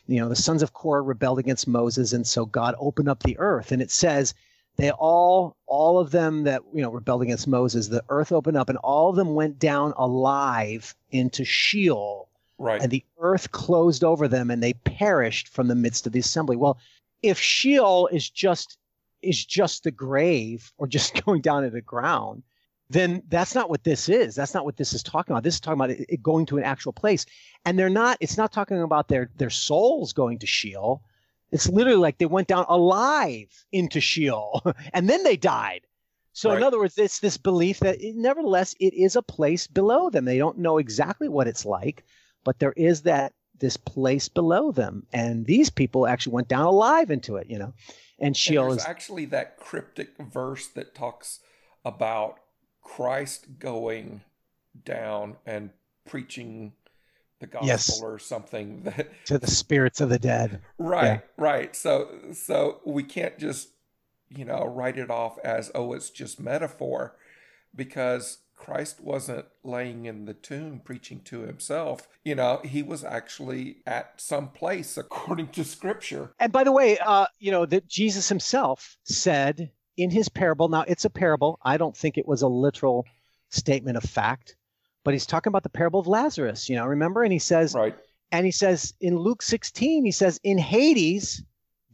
you know the sons of korah rebelled against moses and so god opened up the earth and it says they all all of them that you know rebelled against moses the earth opened up and all of them went down alive into sheol right and the earth closed over them and they perished from the midst of the assembly well if sheol is just is just the grave or just *laughs* going down to the ground, then that's not what this is. That's not what this is talking about. This is talking about it, it going to an actual place. And they're not, it's not talking about their, their souls going to Sheol. It's literally like they went down alive into Sheol *laughs* and then they died. So right. in other words, it's this belief that it, nevertheless it is a place below them. They don't know exactly what it's like, but there is that this place below them, and these people actually went down alive into it. You know, and is actually that cryptic verse that talks about Christ going down and preaching the gospel Yes. or something *laughs* that to the spirits of the dead. right Yeah. right so so we can't just you know write it off as oh it's just metaphor because Christ wasn't laying in the tomb preaching to himself you know he was actually at some place *laughs* according to scripture And by the way, uh, you know that Jesus himself said in his parable. Now it's a parable. I don't think it was a literal statement of fact, but he's talking about the parable of Lazarus. You know, remember? And he says, right and he says in Luke 16, he says, in Hades,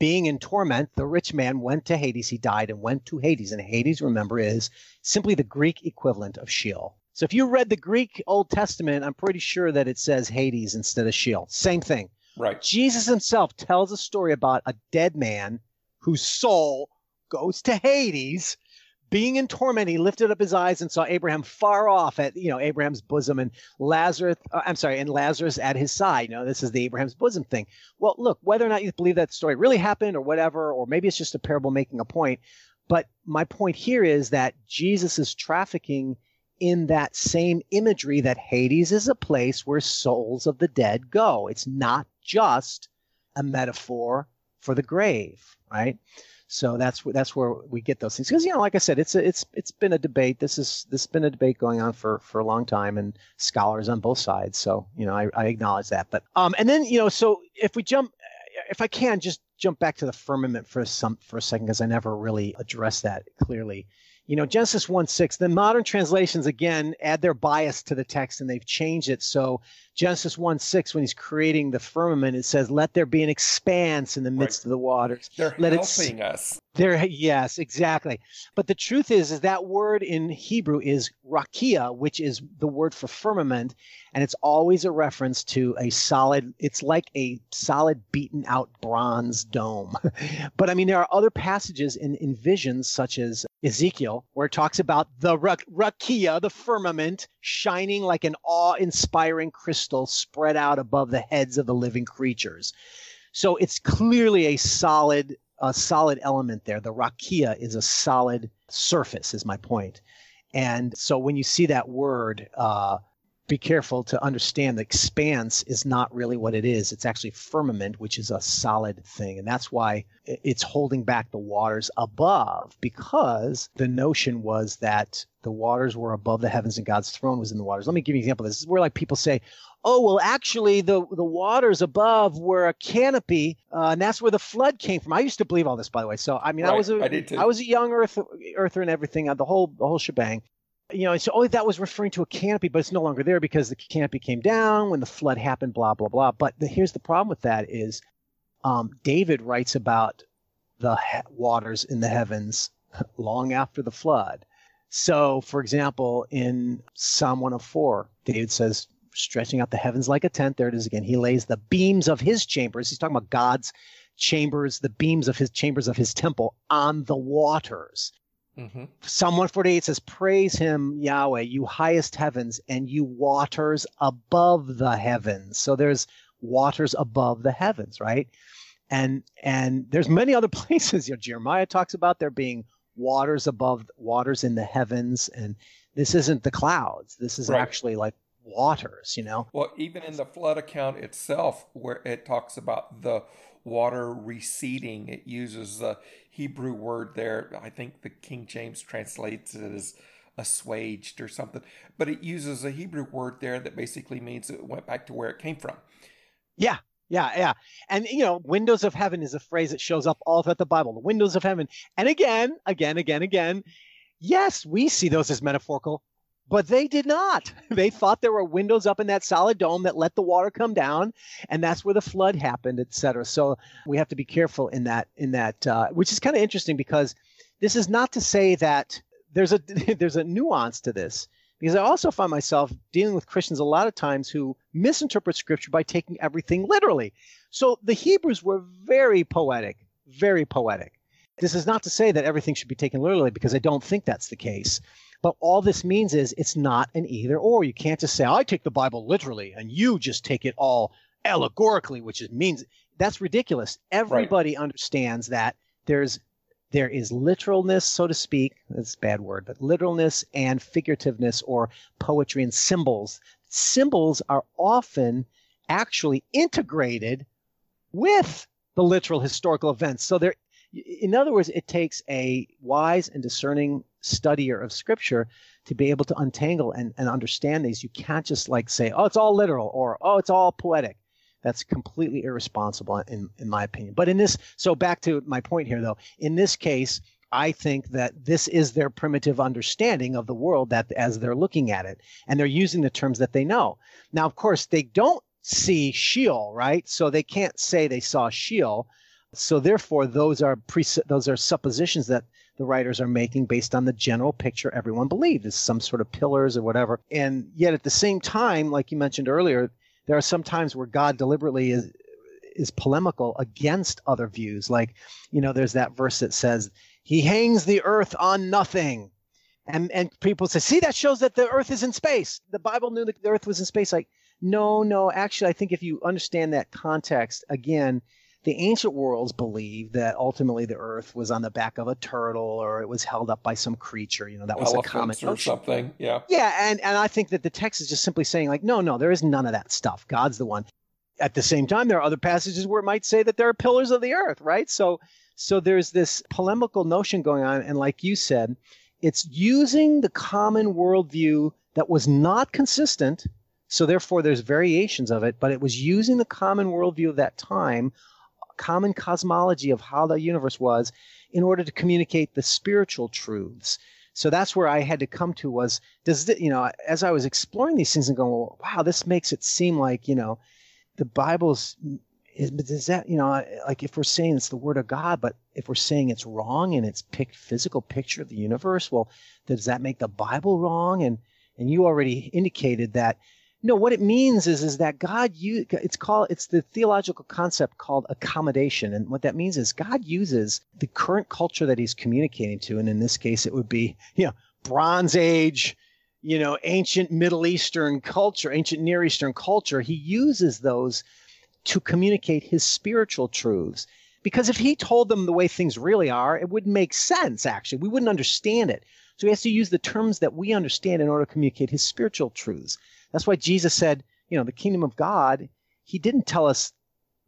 being in torment, the rich man went to Hades. He died and went to Hades. And Hades, remember, is simply the Greek equivalent of Sheol. So if you read the Greek Old Testament, I'm pretty sure that it says Hades instead of Sheol. Same thing. right Jesus himself tells a story about a dead man whose soul goes to Hades. Being in torment, he lifted up his eyes and saw Abraham far off at you know Abraham's bosom and Lazarus. Uh, I'm sorry, and Lazarus at his side. You know, this is the Abraham's bosom thing. Well, look, whether or not you believe that story really happened or whatever, or maybe it's just a parable making a point. But my point here is that Jesus is trafficking in that same imagery that Hades is a place where souls of the dead go. It's not just a metaphor for the grave, right? So that's that's where we get those things because you know, like I said, it's a, it's it's been a debate. This is this has been a debate going on for for a long time, and scholars on both sides. So you know, I, I acknowledge that. But um, and then you know, so if we jump, if I can, just jump back to the firmament for some for a second because I never really addressed that clearly. You know, Genesis 1 6, the modern translations again add their bias to the text and they've changed it. So, Genesis 1 6, when he's creating the firmament, it says, Let there be an expanse in the midst of the waters. they're Let it helping us There, yes, exactly. But the truth is, is that word in Hebrew is rakia, which is the word for firmament, and it's always a reference to a solid. It's like a solid, beaten out bronze dome. *laughs* but I mean, there are other passages in, in visions, such as Ezekiel, where it talks about the ra- rakia, the firmament, shining like an awe-inspiring crystal spread out above the heads of the living creatures. So it's clearly a solid a solid element there. The rakia is a solid surface, is my point. And so when you see that word, uh, be careful to understand the expanse is not really what it is. It's actually firmament, which is a solid thing. And that's why it's holding back the waters above, because the notion was that the waters were above the heavens and God's throne was in the waters. Let me give you an example. This is where like people say, oh well actually the the waters above were a canopy uh, and that's where the flood came from. I used to believe all this by the way. So i mean i was a I. I was a young earth, earther and everything uh, the whole the whole shebang. You know so oh that was referring to a canopy but it's no longer there because the canopy came down when the flood happened blah blah blah. But the, here's the problem with that is um, david writes about the he- waters in the heavens *laughs* long after the flood. So for example in psalm 104 david says stretching out the heavens like a tent. There it is again. He lays the beams of his chambers. He's talking about God's chambers, the beams of his chambers of his temple on the waters. hmm Psalm 148 says, Praise him, Yahweh, you highest heavens, and you waters above the heavens. So there's waters above the heavens, right? And and there's many other *laughs* places. You know, Jeremiah talks about there being waters above waters in the heavens, and this isn't the clouds. This is Right. actually like waters, you know. Well, even in the flood account itself, where it talks about the water receding, it uses the Hebrew word there. I think the King James translates it as assuaged or something, but it uses a Hebrew word there that basically means it went back to where it came from. Yeah, yeah, yeah. And you know, windows of heaven is a phrase that shows up all throughout the Bible. The windows of heaven. And again, again, again, again. Yes, we see those as metaphorical, but they did not. *laughs* They thought there were windows up in that solid dome that let the water come down, and that's where the flood happened, et cetera. So we have to be careful in that. In that, uh, which is kind of interesting because this is not to say that there's a *laughs* there's a nuance to this because I also find myself dealing with Christians a lot of times who misinterpret scripture by taking everything literally. So the Hebrews were very poetic, very poetic. This is not to say that everything should be taken literally because I don't think that's the case. But all this means is it's not an either or. You can't just say, I take the Bible literally and you just take it all allegorically, which is means that's ridiculous. Everybody right. understands that there's there is literalness, so to speak. That's a bad word, but literalness and figurativeness or poetry and symbols. Symbols are often actually integrated with the literal historical events. So there in other words, it takes a wise and discerning studier of scripture to be able to untangle and, and understand these. You can't just like say, oh, it's all literal or oh, it's all poetic. That's completely irresponsible in, in my opinion. But in this, so back to my point here though, in this case, I think that this is their primitive understanding of the world that as they're looking at it, and they're using the terms that they know. Now, of course, they don't see Sheol, right? So they can't say they saw Sheol. So therefore, those are pre- those are suppositions that the writers are making based on the general picture everyone believed is some sort of pillars or whatever. And yet at the same time, like you mentioned earlier, there are some times where God deliberately is is polemical against other views. Like, you know, there's that verse that says, He hangs the earth on nothing. And and people say, see, that shows that the earth is in space. The Bible knew that the earth was in space. Like, no, no, actually, I think if you understand that context, again, the ancient worlds believed that ultimately the earth was on the back of a turtle or it was held up by some creature. You know, that was Elephants a common or something. Yeah. Yeah. And, and I think that the text is just simply saying, like, no, no, there is none of that stuff. God's the one. At the same time, there are other passages where it might say that there are pillars of the earth, right? So, so there's this polemical notion going on. And like you said, it's using the common worldview that was not consistent. So therefore, there's variations of it, but it was using the common worldview of that time common cosmology of how the universe was in order to communicate the spiritual truths. So that's where I had to come to was does it, you know as I was exploring these things and going well, wow this makes it seem like you know the Bible's is, does that you know like if we're saying it's the word of God but if we're saying it's wrong and it's picked physical picture of the universe well does that make the Bible wrong and and you already indicated that no, what it means is is that God you it's called it's the theological concept called accommodation. And what that means is God uses the current culture that he's communicating to, and in this case it would be, you know, Bronze Age, you know, ancient Middle Eastern culture, ancient Near Eastern culture. He uses those to communicate his spiritual truths. Because if he told them the way things really are, it wouldn't make sense, actually. We wouldn't understand it. So he has to use the terms that we understand in order to communicate his spiritual truths. That's why Jesus said, you know, the kingdom of God, he didn't tell us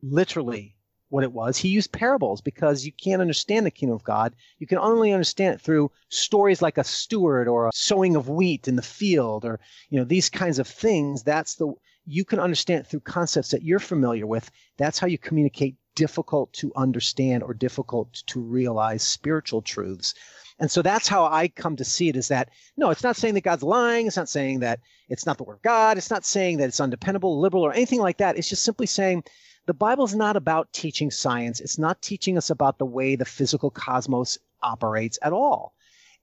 literally what it was. He used parables because you can't understand the kingdom of God. You can only understand it through stories like a steward or a sowing of wheat in the field or, you know, these kinds of things. That's the, you can understand it through concepts that you're familiar with. That's how you communicate difficult to understand or difficult to realize spiritual truths. And so that's how I come to see it is that no, it's not saying that God's lying. It's not saying that it's not the word of God. It's not saying that it's undependable, liberal, or anything like that. It's just simply saying the Bible's not about teaching science. It's not teaching us about the way the physical cosmos operates at all.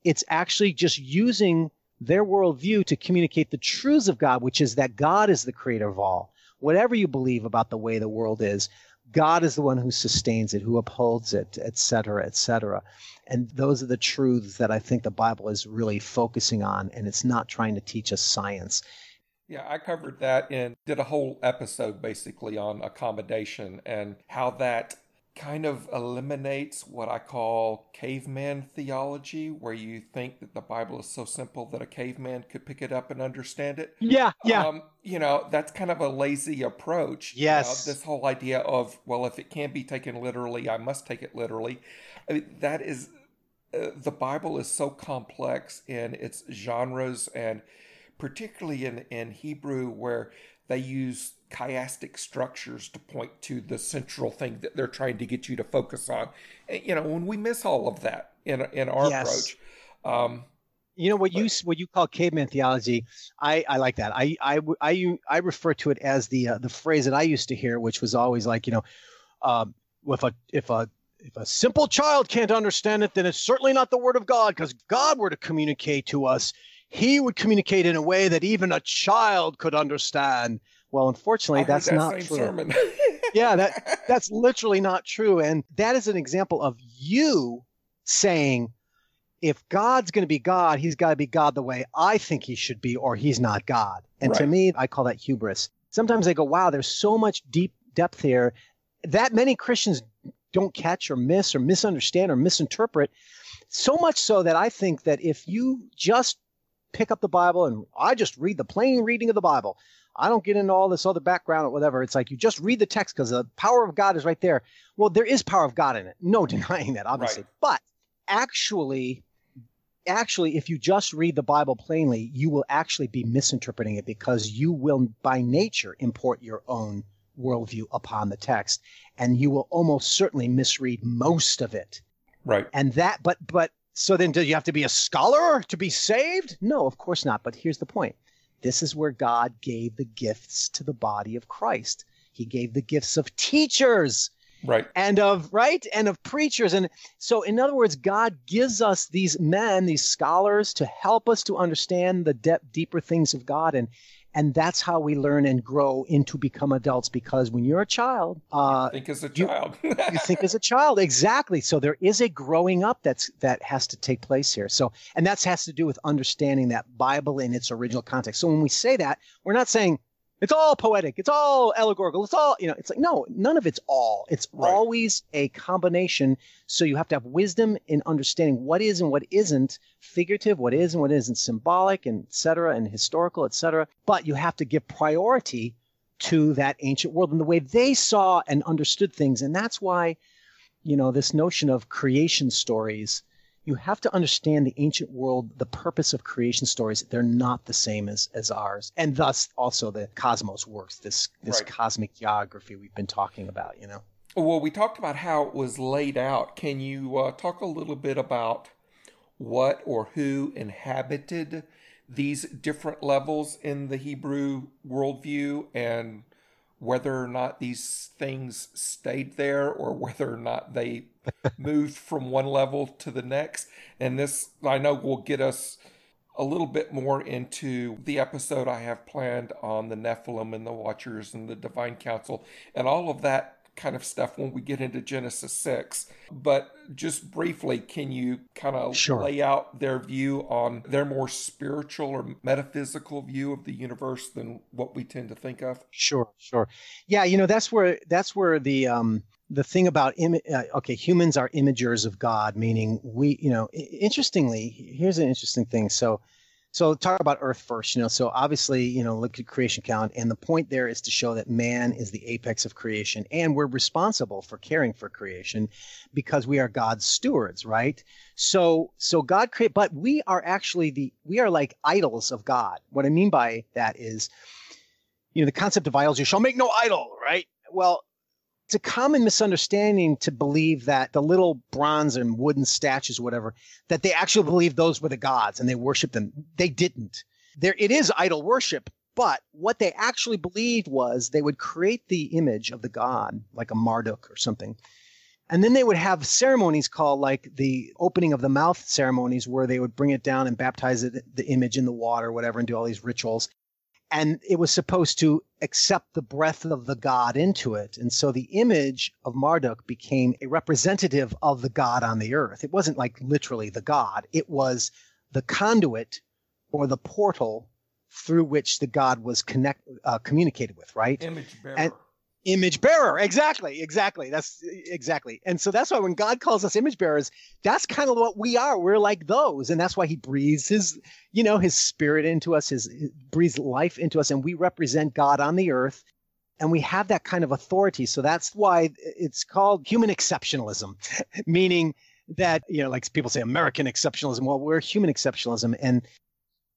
It's actually just using their worldview to communicate the truths of God, which is that God is the creator of all. Whatever you believe about the way the world is, God is the one who sustains it, who upholds it, et cetera, et cetera. And those are the truths that I think the Bible is really focusing on, and it's not trying to teach us science. Yeah, I covered that and did a whole episode basically on accommodation and how that kind of eliminates what I call caveman theology, where you think that the Bible is so simple that a caveman could pick it up and understand it. Yeah, yeah. Um, you know, that's kind of a lazy approach. Yes. You know, this whole idea of, well, if it can be taken literally, I must take it literally. I mean, that is, uh, the Bible is so complex in its genres and particularly in, in Hebrew, where they use chiastic structures to point to the central thing that they're trying to get you to focus on. And, you know, when we miss all of that in in our yes. approach. Um, you know what but, you what you call caveman theology. I, I like that. I, I I I refer to it as the uh, the phrase that I used to hear, which was always like you know, um, if a if a if a simple child can't understand it, then it's certainly not the word of God, because God were to communicate to us, He would communicate in a way that even a child could understand. Well, unfortunately, that's that not true. *laughs* yeah, that that's literally not true, and that is an example of you saying, if God's going to be God, He's got to be God the way I think He should be, or He's not God. And right. to me, I call that hubris. sometimes I go, wow, there's so much deep depth here that many Christians don't catch or miss or misunderstand or misinterpret. So much so that I think that if you just pick up the Bible and I just read the plain reading of the Bible, I don't get into all this other background or whatever. It's like you just read the text because the power of God is right there. Well, there is power of God in it. No *laughs* denying that, obviously. Right. But actually, actually, if you just read the Bible plainly, you will actually be misinterpreting it because you will, by nature, import your own worldview upon the text, and you will almost certainly misread most of it. Right. And that, but, but, so then do you have to be a scholar to be saved? No, of course not. But here's the point this is where God gave the gifts to the body of Christ. He gave the gifts of teachers right. and of right and of preachers. And so in other words god gives us these men these scholars to help us to understand the de- deeper things of god. And and that's how we learn and grow into become adults because when you're a child uh, think as a child. you, *laughs* you think as a child exactly. So there is a growing up that's that has to take place here. So and that has to do with understanding that bible in its original context. So when we say that we're not saying it's all poetic. It's all allegorical. It's all, you know, it's like, no, none of it's all. It's right. always a combination. So you have to have wisdom in understanding what is and what isn't figurative, what is and what isn't symbolic, and et cetera, and historical, et cetera. But you have to give priority to that ancient world and the way they saw and understood things. And that's why, you know, this notion of creation stories you have to understand the ancient world, the purpose of creation stories. They're not the same as, as ours. And thus also the cosmos works, this this right. cosmic geography we've been talking about, you know. Well, we talked about how it was laid out. Can you uh, talk a little bit about what or who inhabited these different levels in the Hebrew worldview and whether or not these things stayed there or whether or not they moved from one level to the next. And this, I know, will get us a little bit more into the episode I have planned on the Nephilim and the Watchers and the Divine Council and all of that kind of stuff when we get into Genesis 6. But just briefly, can you kind of sure. lay out their view on their more spiritual or metaphysical view of the universe than what we tend to think of? Sure, sure. Yeah, you know, that's where that's where the um the thing about Im- uh, okay humans are imagers of god meaning we you know interestingly here's an interesting thing. So so talk about earth first you know so obviously you know look at creation count and the point there is to show that man is the apex of creation and we're responsible for caring for creation because we are god's stewards right? So so god create but we are actually the we are like idols of god. What i mean by that is you know the concept of idols you shall make no idol right? Well it's a common misunderstanding to believe that the little bronze and wooden statues, whatever, that they actually believe those were the gods and they worship them. They didn't. There, it is idol worship, but what they actually believed was they would create the image of the god, like a Marduk or something. And then they would have ceremonies called like the opening of the mouth ceremonies where they would bring it down and baptize it, the image in the water, whatever, and do all these rituals and it was supposed to accept the breath of the god into it. And so the image of Marduk became a representative of the god on the earth. It wasn't like literally the god, it was the conduit or the portal through which the god was connect uh, communicated with, right? Image bearer. And, image bearer. Exactly exactly. That's exactly. And so that's why when god calls us image bearers that's kind of what we are. We're like those. And that's why he breathes his you know his spirit into us his, his breathes life into us and we represent god on the earth. And we have that kind of authority. So that's why it's called human exceptionalism *laughs* meaning that you know like people say american exceptionalism. Well we're human exceptionalism. And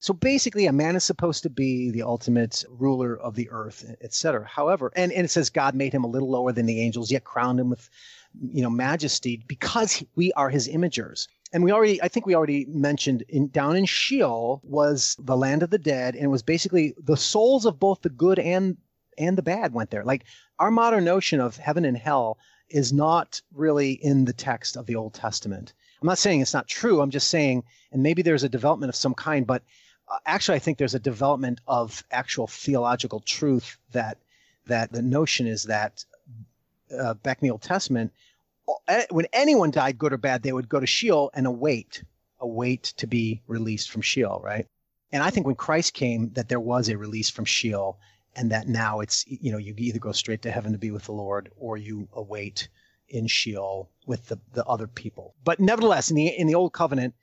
so basically, a man is supposed to be the ultimate ruler of the earth, etc. However, and, and it says God made him a little lower than the angels, yet crowned him with, you know, majesty because we are his imagers. And we already, I think we already mentioned in, down in Sheol was the land of the dead, and it was basically the souls of both the good and and the bad went there. Like our modern notion of heaven and hell is not really in the text of the Old Testament. I'm not saying it's not true. I'm just saying, and maybe there's a development of some kind, but uh, actually, I think there's a development of actual theological truth that that the notion is that uh, back in the Old Testament, when anyone died, good or bad, they would go to Sheol and await, await to be released from Sheol, right? And I think when Christ came, that there was a release from Sheol, and that now it's you know you either go straight to heaven to be with the Lord or you await in Sheol with the, the other people. But nevertheless, in the in the old covenant,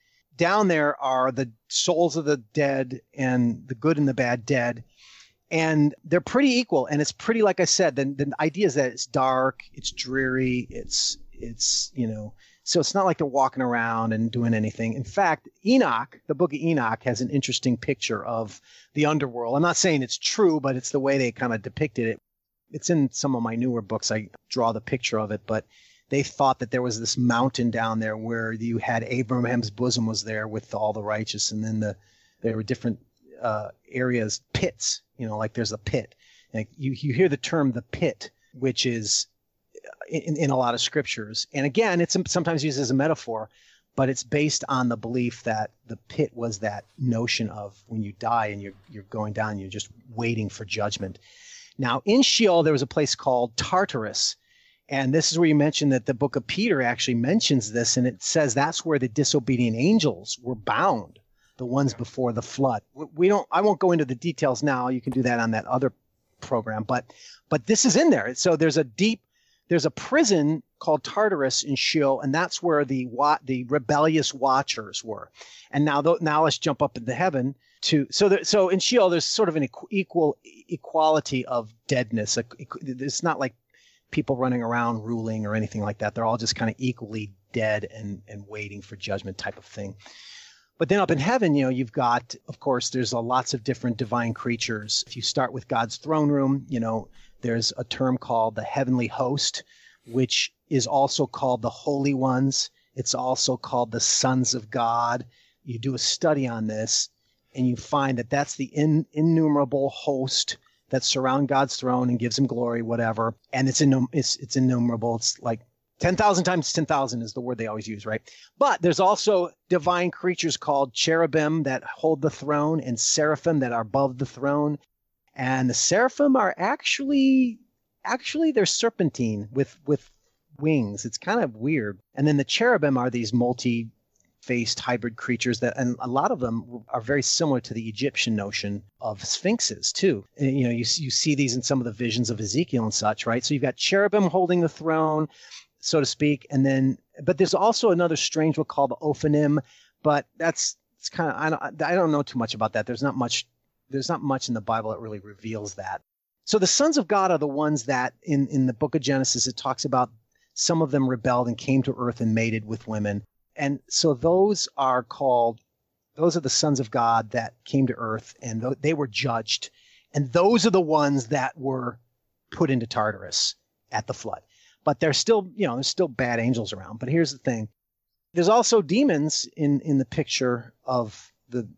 down there are the souls of the dead and the good and the bad dead. And they're pretty equal. And it's pretty, like I said, the, the idea is that it's dark, it's dreary, it's it's, you know, so it's not like they're walking around and doing anything. In fact, Enoch, the book of Enoch, has an interesting picture of the underworld. I'm not saying it's true, but it's the way they kind of depicted it. It's in some of my newer books. I draw the picture of it, but they thought that there was this mountain down there where you had Abraham's bosom was there with all the righteous, and then the there were different uh, areas, pits. You know, like there's a pit. Like you you hear the term the pit, which is in, in a lot of scriptures. And again, it's sometimes used as a metaphor, but it's based on the belief that the pit was that notion of when you die and you're, you're going down, you're just waiting for judgment. Now, in Sheol, there was a place called Tartarus. And this is where you mentioned that the book of Peter actually mentions this, and it says that's where the disobedient angels were bound, the ones before the flood. We don't. I won't go into the details now. You can do that on that other program, but but this is in there. So there's a deep there's a prison called Tartarus in Sheol, and that's where the the rebellious watchers were. And now, now let's jump up into heaven to so there, so in Sheol there's sort of an equal equality of deadness. It's not like people running around ruling or anything like that. They're all just kind of equally dead and and waiting for judgment type of thing. But then up in heaven, you know, you've got, of course, there's a, lots of different divine creatures. If you start with God's throne room, you know, there's a term called the heavenly host, which is also called the holy ones. It's also called the sons of God. You do a study on this and you find that that's the in, innumerable host that surround God's throne and gives him glory, whatever. And it's, innum- it's, it's innumerable. It's like 10,000 times 10,000 is the word they always use, right? But there's also divine creatures called cherubim that hold the throne and seraphim that are above the throne and the seraphim are actually actually they're serpentine with with wings. It's kind of weird. And then the cherubim are these multi faced hybrid creatures that and a lot of them are very similar to the Egyptian notion of sphinxes too. And, you know, you you see these in some of the visions of Ezekiel and such, right? So you've got cherubim holding the throne, so to speak, and then but there's also another strange one called the Ophanim, but that's it's kind of I don't I don't know too much about that. There's not much there's not much in the Bible that really reveals that. So the sons of God are the ones that in, in the book of Genesis, it talks about some of them rebelled and came to earth and mated with women. And so those are called, those are the sons of God that came to earth and they were judged. And those are the ones that were put into Tartarus at the flood. But there's still, you know, there's still bad angels around. But here's the thing. There's also demons in, in the picture of the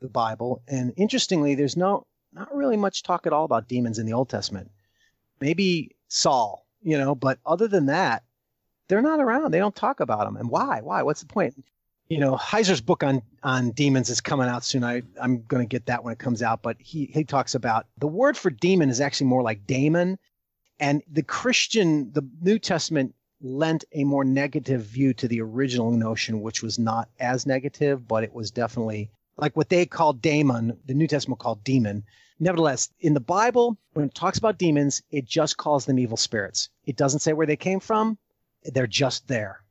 the Bible. And interestingly, there's no not really much talk at all about demons in the Old Testament. Maybe Saul, you know, but other than that, they're not around. They don't talk about them. And why? Why? What's the point? You know, Heiser's book on on demons is coming out soon. I I'm going to get that when it comes out. But he he talks about the word for demon is actually more like daemon, and the Christian, the New Testament lent a more negative view to the original notion, which was not as negative, but it was definitely like what they called daemon, the New Testament called demon. Nevertheless, in the Bible, when it talks about demons, it just calls them evil spirits. It doesn't say where they came from. They're just there.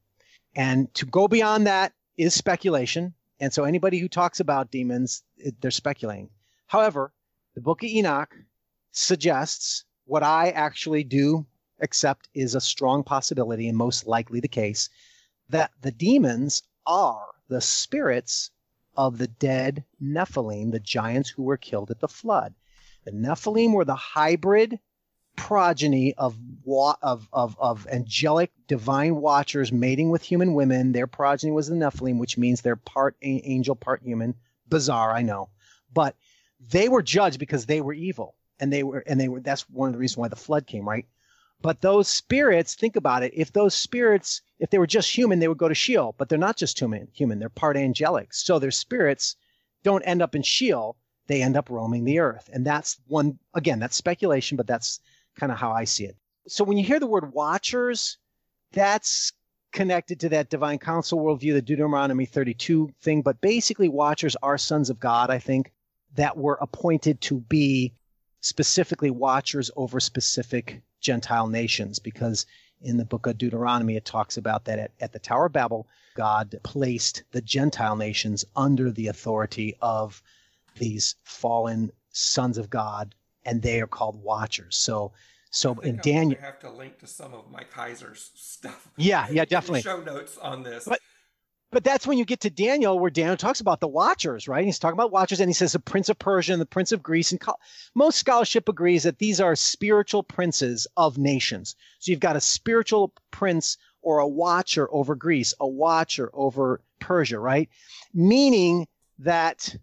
And to go beyond that is speculation. And so anybody who talks about demons, they're speculating. However, the book of Enoch suggests what I actually do accept is a strong possibility and most likely the case that the demons are the spirits of the dead Nephilim, the giants who were killed at the flood. The Nephilim were the hybrid progeny of, of, of, of angelic divine watchers mating with human women. Their progeny was the Nephilim, which means they're part angel, part human. Bizarre, I know. But they were judged because they were evil. And they were, and they were, that's one of the reasons why the flood came, right? But those spirits, think about it. If those spirits, if they were just human, they would go to Sheol. But they're not just human. Human. They're part angelic. So their spirits don't end up in Sheol. They end up roaming the earth. And that's one. Again, that's speculation, but that's kind of how I see it. So when you hear the word watchers, that's connected to that divine council worldview, the Deuteronomy 32 thing. But basically, watchers are sons of God. I think that were appointed to be specifically watchers over specific Gentile nations, because in the book of Deuteronomy, it talks about that at, at the Tower of Babel, God placed the Gentile nations under the authority of these fallen sons of God, and they are called watchers. So, so in Daniel, have to link to some of Mike Heiser's stuff. Yeah, *laughs* yeah, definitely. Show notes on this. But, but that's when you get to Daniel, where Daniel talks about the Watchers, right? He's talking about Watchers, and he says the Prince of Persia and the Prince of Greece. And most scholarship agrees that these are spiritual princes of nations. So you've got a spiritual prince or a watcher over Greece, a watcher over Persia, right? Meaning that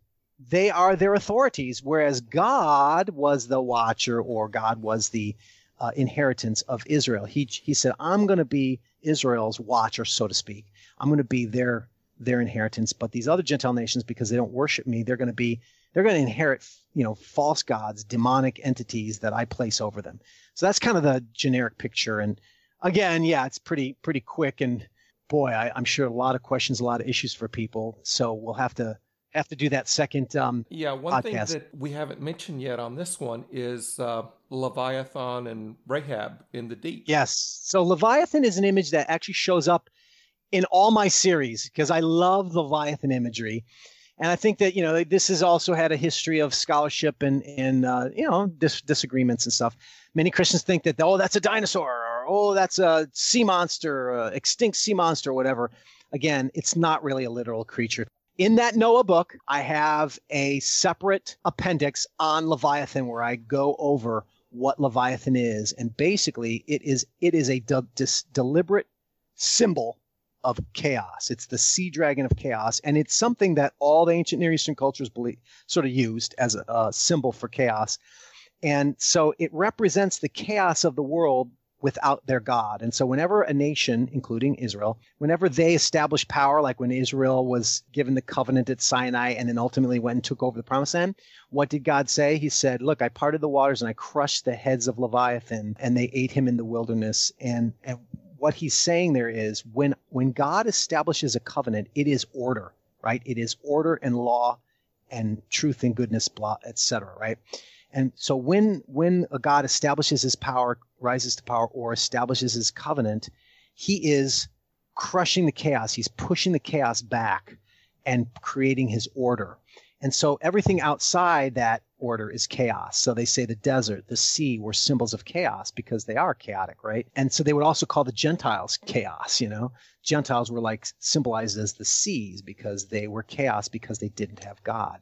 they are their authorities, whereas God was the watcher or God was the uh, inheritance of Israel. He, he said, I'm going to be Israel's watcher, so to speak. I'm going to be their their inheritance. But these other Gentile nations, because they don't worship me, they're going to be they're going to inherit you know false gods, demonic entities that I place over them. So that's kind of the generic picture. And again, yeah, it's pretty pretty quick. And boy, I, am sure a lot of questions, a lot of issues for people. So we'll have to have to do that second. Um, yeah, one podcast. thing that we haven't mentioned yet on this one is uh, Leviathan and Rahab in the deep. Yes. So Leviathan is an image that actually shows up in all my series because I love Leviathan imagery. And I think that, you know, this has also had a history of scholarship and, and uh, you know, dis- disagreements and stuff. Many Christians think that, oh, that's a dinosaur or, oh, that's a sea monster, uh, extinct sea monster, or whatever. Again, it's not really a literal creature. In that Noah book, I have a separate appendix on Leviathan where I go over what Leviathan is. And basically, it is it is a de- dis- deliberate symbol of chaos. It's the sea dragon of chaos, and it's something that all the ancient Near Eastern cultures believe, sort of used as a, a symbol for chaos. And so it represents the chaos of the world without their God. And so whenever a nation, including Israel, whenever they establish power, like when Israel was given the covenant at Sinai and then ultimately went and took over the promised land, what did God say? He said, Look, I parted the waters and I crushed the heads of Leviathan, and they ate him in the wilderness. And, and what he's saying there is when when God establishes a covenant, it is order, right? It is order and law and truth and goodness, blah, etc. Right? And so when when a God establishes his power, rises to power, or establishes his covenant, he is crushing the chaos. He's pushing the chaos back and creating his order. And so everything outside that order is chaos. So they say the desert, the sea were symbols of chaos because they are chaotic, right? And so they would also call the Gentiles chaos, you know? Gentiles were like symbolized as the seas because they were chaos because they didn't have God.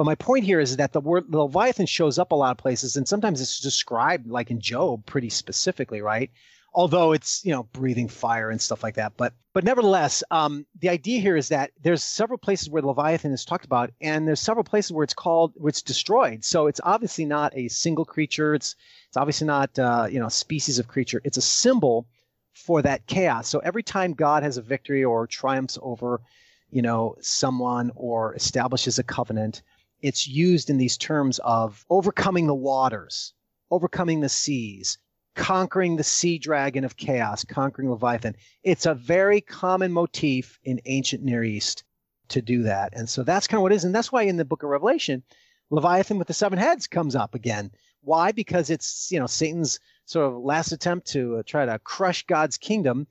But my point here is that the word Leviathan shows up a lot of places, and sometimes it's described, like in Job, pretty specifically, right? although it's you know breathing fire and stuff like that. But but nevertheless, um, the idea here is that there's several places where Leviathan is talked about, and there's several places where it's called where it's destroyed. So it's obviously not a single creature. It's it's obviously not uh, you know species of creature. It's a symbol for that chaos. So every time God has a victory or triumphs over you know someone or establishes a covenant, it's used in these terms of overcoming the waters, overcoming the seas, conquering the sea dragon of chaos, conquering Leviathan. It's a very common motif in ancient Near East to do that. And so that's kind of what it is. And that's why in the book of Revelation, Leviathan with the seven heads comes up again. Why? Because it's, you know, Satan's sort of last attempt to uh, try to crush God's kingdom.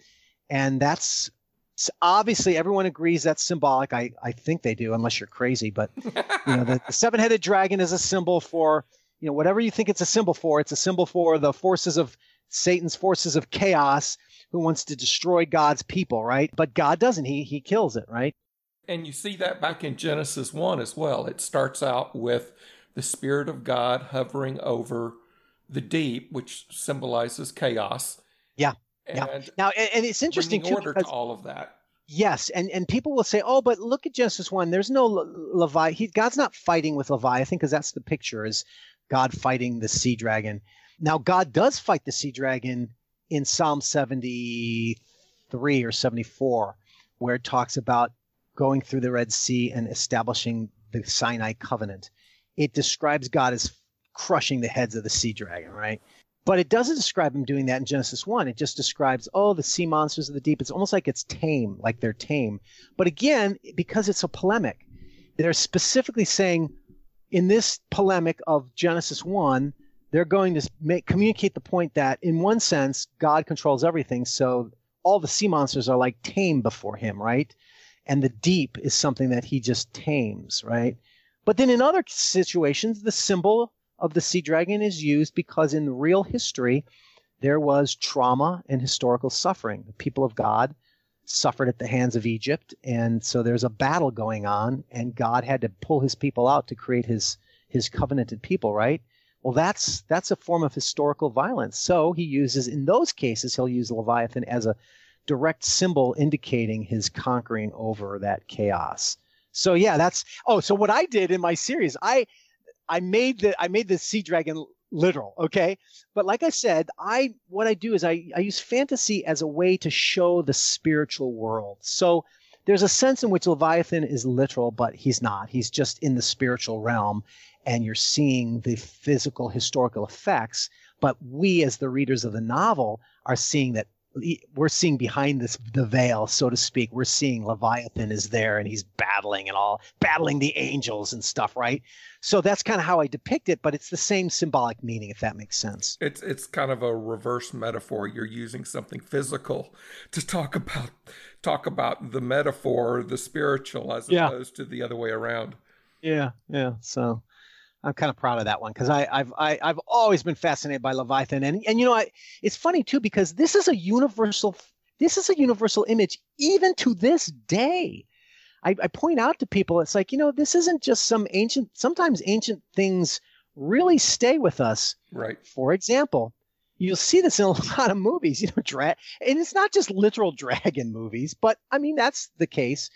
And that's obviously everyone agrees that's symbolic. I, I think they do, unless you're crazy. But, *laughs* you know, the, the seven headed dragon is a symbol for you know, whatever you think it's a symbol for, it's a symbol for the forces of Satan's forces of chaos who wants to destroy God's people, right? But God doesn't. He he kills it, right? And you see that back in Genesis 1 as well. It starts out with the spirit of God hovering over the deep, which symbolizes chaos. Yeah. Yeah. Now, and, it's interesting too order to all of that. Yes, and and people will say, "Oh, but look at Genesis one. There's no Leviathan. God's not fighting with Leviathan because that's the picture. Is God fighting the sea dragon. Now, God does fight the sea dragon in Psalm 73 or 74, where it talks about going through the Red Sea and establishing the Sinai covenant. It describes God as crushing the heads of the sea dragon, right? But it doesn't describe him doing that in Genesis 1. It just describes, oh, the sea monsters of the deep. It's almost like it's tame, like they're tame. But again, because it's a polemic, they're specifically saying, in this polemic of Genesis 1, they're going to make, communicate the point that, in one sense, God controls everything. So all the sea monsters are like tame before him, right? And the deep is something that he just tames, right? But then in other situations, the symbol of the sea dragon is used because in real history, there was trauma and historical suffering. The people of God suffered at the hands of Egypt, and so there's a battle going on, and God had to pull his people out to create his his covenanted people, right? Well, that's that's a form of historical violence. So he uses in those cases he'll use Leviathan as a direct symbol indicating his conquering over that chaos. So yeah, that's oh, so what I did in my series, I I made the I made the sea dragon literal okay? But like i said i what i do is i i use fantasy as a way to show the spiritual world. So there's a sense in which leviathan is literal but he's not. He's just in the spiritual realm and you're seeing the physical historical effects. But we as the readers of the novel are seeing that we're seeing behind this the veil, so to speak. We're seeing Leviathan is there and he's battling and all battling the angels and stuff, right? So that's kind of how I depict it, but it's the same symbolic meaning, if that makes sense. It's it's kind of a reverse metaphor. You're using something physical to talk about talk about the metaphor, the spiritual, as yeah. opposed to the other way around. Yeah, yeah. So I'm kind of proud of that one because I've I, have i have always been fascinated by Leviathan, and and you know I, it's funny too because this is a universal this is a universal image even to this day. I, I point out to people it's like you know this isn't just some ancient. Sometimes ancient things really stay with us. Right. For example, you'll see this in a *laughs* lot of movies. You know, drag, and it's not just literal dragon movies, but I mean that's the case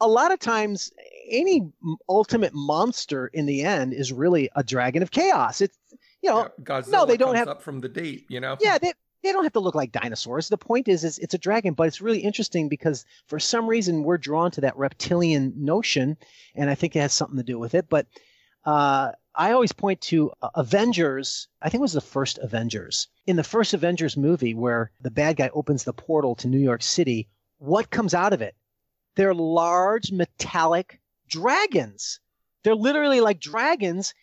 a lot of times any ultimate monster in the end is really a dragon of chaos. It's you know, yeah, Godzilla no, they don't have up from the deep. You know, yeah, they they don't have to look like dinosaurs. The point is, is it's a dragon, but it's really interesting because for some reason we're drawn to that reptilian notion, and I think it has something to do with it. But uh, I always point to uh, Avengers. I think it was the first Avengers. In the first Avengers movie, where the bad guy opens the portal to New York City, what comes out of it? They're large metallic dragons. They're literally like dragons,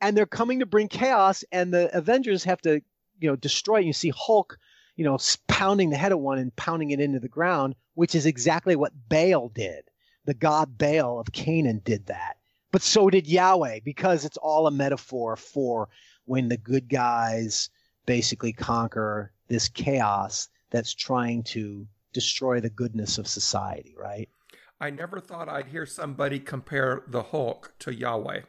and they're coming to bring chaos. And the Avengers have to, you know, destroy. You see Hulk, you know, pounding the head of one and pounding it into the ground, which is exactly what Baal did. The god Baal of Canaan did that. But so did Yahweh, because it's all a metaphor for when the good guys basically conquer this chaos that's trying to destroy the goodness of society, right? I never thought I'd hear somebody compare the Hulk to Yahweh.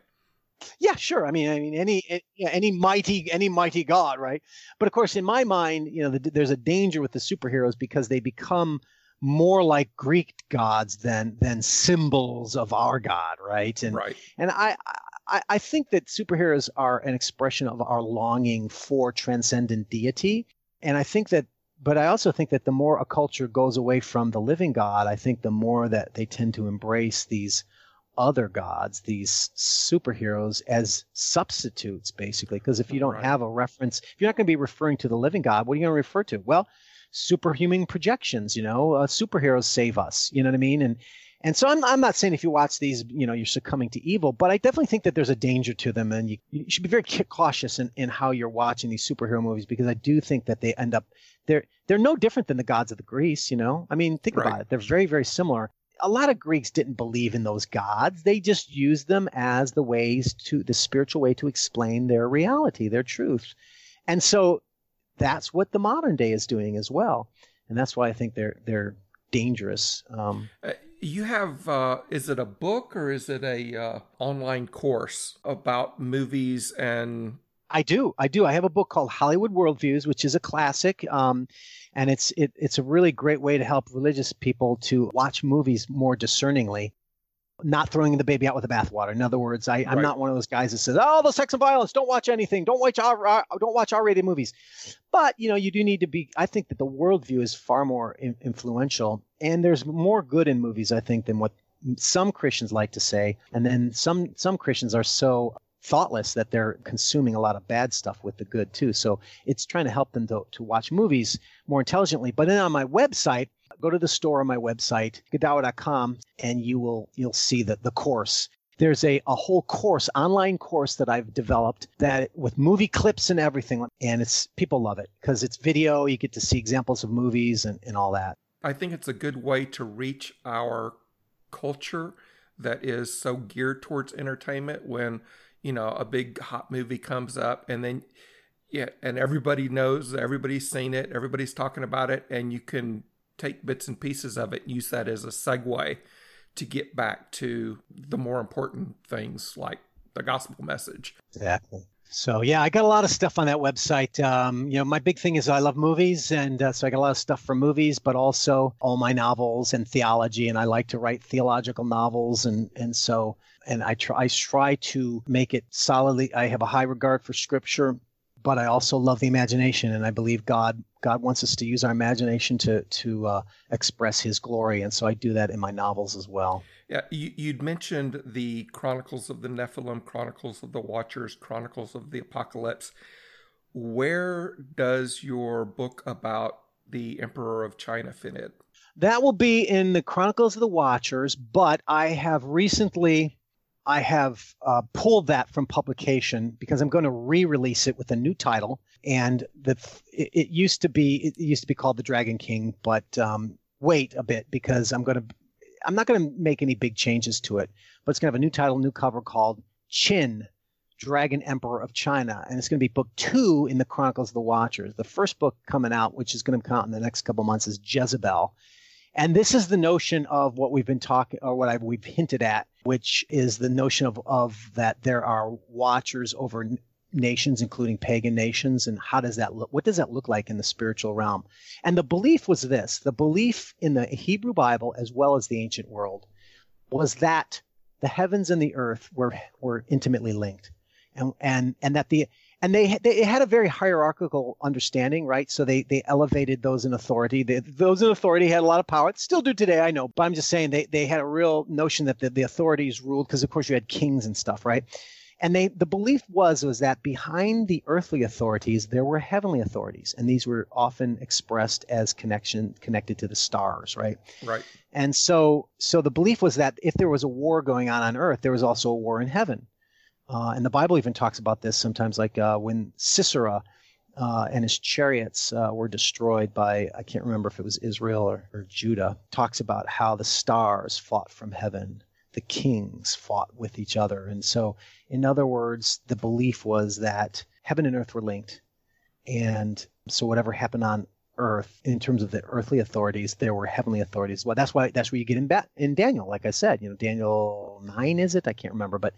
Yeah, sure. I mean, I mean, any any mighty any mighty God, right? But of course, in my mind, you know, the, there's a danger with the superheroes because they become more like Greek gods than than symbols of our God, right? And right. and I, I I think that superheroes are an expression of our longing for transcendent deity, and I think that but I also think that the more a culture goes away from the living God, I think the more that they tend to embrace these other gods, these superheroes as substitutes, basically. Because if you don't right. have a reference, if you're not going to be referring to the living God, what are you going to refer to? Well, superhuman projections, you know, uh, superheroes save us, you know what I mean? And and so I'm, I'm not saying if you watch these, you know, you're succumbing to evil, but I definitely think that there's a danger to them. And you, you should be very cautious in, in how you're watching these superhero movies because I do think that they end up, they're, they're no different than the gods of the Greece, you know? I mean, think right. about it. They're very, very similar. A lot of Greeks didn't believe in those gods. They just used them as the ways to, the spiritual way to explain their reality, their truth. And so that's what the modern day is doing as well. And that's why I think they're, they're dangerous. Um, uh, you have uh, is it a book or is it a uh, online course about movies and I do. I do. I have a book called Hollywood Worldviews, which is a classic. Um, and it's it, it's a really great way to help religious people to watch movies more discerningly not throwing the baby out with the bathwater. In other words, I, am not one of those guys that says, "Oh, the sex and violence. Don't watch anything. Don't watch R, don't watch R-rated movies." But you know, you do need to be. I think that the worldview is far more in, influential, and there's more good in movies. I think than what some Christians like to say, and then some some Christians are so thoughtless that they're consuming a lot of bad stuff with the good too. So it's trying to help them to, to watch movies more intelligently. But then on my website, go to the store on my website, godawa.com, and you will you'll see the, the course. there's a, a whole course, online course that I've developed that with movie clips and everything. And it's people love it because it's video. You get to see examples of movies and, and all that. I think it's a good way to reach our culture that is so geared towards entertainment when, you know, a big hot movie comes up and then yeah, and everybody knows, everybody's seen it, everybody's talking about it, and you can take bits and pieces of it and use that as a segue to get back to the more important things like the gospel message. Exactly. So yeah, I got a lot of stuff on that website. Um, you know, my big thing is I love movies, and uh, so I got a lot of stuff for movies, but also all my novels and theology, and I like to write theological novels, and and so and I try I try to make it solidly. I have a high regard for Scripture, but I also love the imagination, and I believe God God wants us to use our imagination to to uh, express His glory, and so I do that in my novels as well. Yeah, you, you'd mentioned the Chronicles of the Nephilim, Chronicles of the Watchers, Chronicles of the Apocalypse. Where does your book about the Emperor of China fit in? That will be in the Chronicles of the Watchers, but I have recently I have uh, pulled that from publication because I'm going to re-release it with a new title. And the it, it used to be it used to be called the Dragon King, but um, wait a bit because I'm going to I'm not going to make any big changes to it, but it's going to have a new title, new cover called Qin, Dragon Emperor of China, and it's going to be book two in the Chronicles of the Watchers. The first book coming out, which is going to come out in the next couple months, is Jezebel. And this is the notion of what we've been talking, or uh, what I've, we've hinted at, which is the notion of, of that there are watchers over nations, including pagan nations, and how does that look? What does that look like in the spiritual realm? And the belief was this: the belief in the Hebrew Bible as well as the ancient world was that the heavens and the earth were were intimately linked, and and and that the and they they had a very hierarchical understanding, right? So they they elevated those in authority. They, those in authority had a lot of power. It Still do today, I know. But I'm just saying they they had a real notion that the, the authorities ruled because of course you had kings and stuff, right? And they the belief was was that behind the earthly authorities there were heavenly authorities, and these were often expressed as connection connected to the stars, right? Right. And so so the belief was that if there was a war going on on earth, there was also a war in heaven. Uh, and the Bible even talks about this sometimes, like uh, when Sisera uh, and his chariots uh, were destroyed by, I can't remember if it was Israel or, or Judah, talks about how the stars fought from heaven the kings fought with each other. And so, in other words, the belief was that heaven and earth were linked. And so, whatever happened on earth in terms of the earthly authorities, there were heavenly authorities. Well, that's why that's where you get in, ba- in Daniel. Like I said, you know, Daniel nine is it? I can't remember, but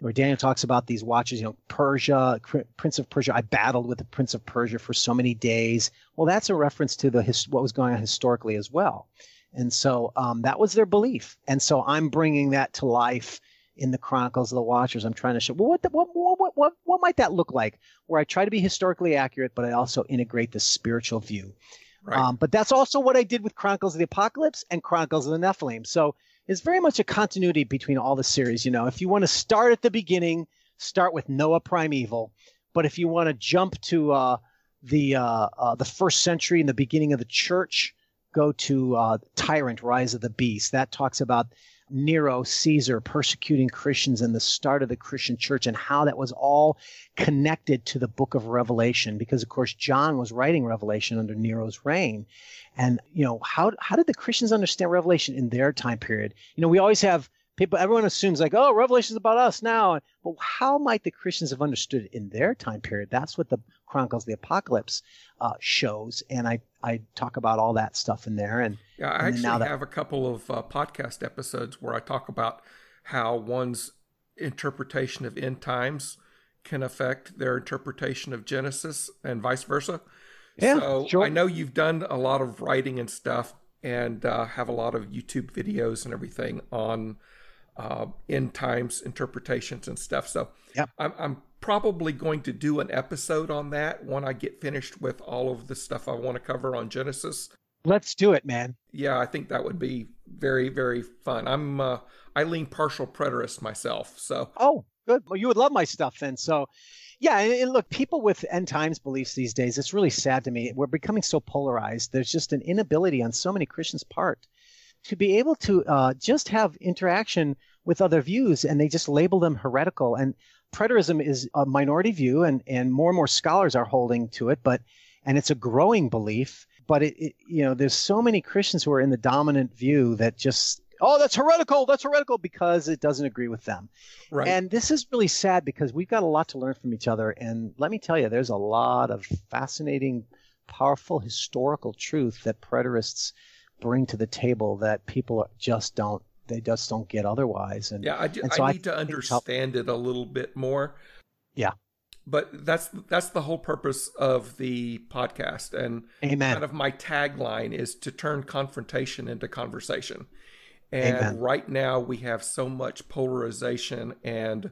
where Daniel talks about these watches. You know, Persia, Prince of Persia. I battled with the Prince of Persia for so many days. Well, that's a reference to the his, what was going on historically as well. And so um, that was their belief. And so I'm bringing that to life in the Chronicles of the Watchers. I'm trying to show, well, what, the, what, what, what, what might that look like? Where I try to be historically accurate, but I also integrate the spiritual view. Right. Um, but that's also what I did with Chronicles of the Apocalypse and Chronicles of the Nephilim. So it's very much a continuity between all the series. You know, if you want to start at the beginning, start with Noah Primeval. But if you want to jump to uh, the uh, uh, the first century and the beginning of the church, go to uh, Tyrant, Rise of the Beast. That talks about Nero, Caesar persecuting Christians and the start of the Christian church and how that was all connected to the book of Revelation because of course John was writing Revelation under Nero's reign. And you know, how how did the Christians understand Revelation in their time period? You know, we always have people everyone assumes like oh revelation is about us now. But how might the christians have understood it in their time period? That's what the chronicles of the apocalypse uh, shows and i i talk about all that stuff in there and yeah i and actually that, have a couple of uh, podcast episodes where i talk about how one's interpretation of end times can affect their interpretation of genesis and vice versa. Yeah, so sure. i know you've done a lot of writing and stuff and uh, have a lot of youtube videos and everything on uh, end times interpretations and stuff. So yep. I'm, I'm probably going to do an episode on that when I get finished with all of the stuff I want to cover on Genesis. Let's do it, man. Yeah, I think that would be very, very fun. I'm uh, I lean partial preterist myself, so oh, good. Well, you would love my stuff then. So, yeah, and, and look, people with end times beliefs these days, it's really sad to me. We're becoming so polarized. There's just an inability on so many Christians' part to be able to uh, just have interaction with other views and they just label them heretical. And preterism is a minority view, and, and more and more scholars are holding to it, but and it's a growing belief. But it, it you know, there's so many Christians who are in the dominant view that just oh, that's heretical, that's heretical because it doesn't agree with them. Right. And this is really sad because we've got a lot to learn from each other. And let me tell you, there's a lot of fascinating, powerful historical truth that preterists bring to the table that people just don't they just don't get otherwise. And yeah, I, and so I need I to understand it a little bit more. Yeah, but that's that's the whole purpose of the podcast and Amen. kind of my tagline is to turn confrontation into conversation and Amen. right now we have so much polarization and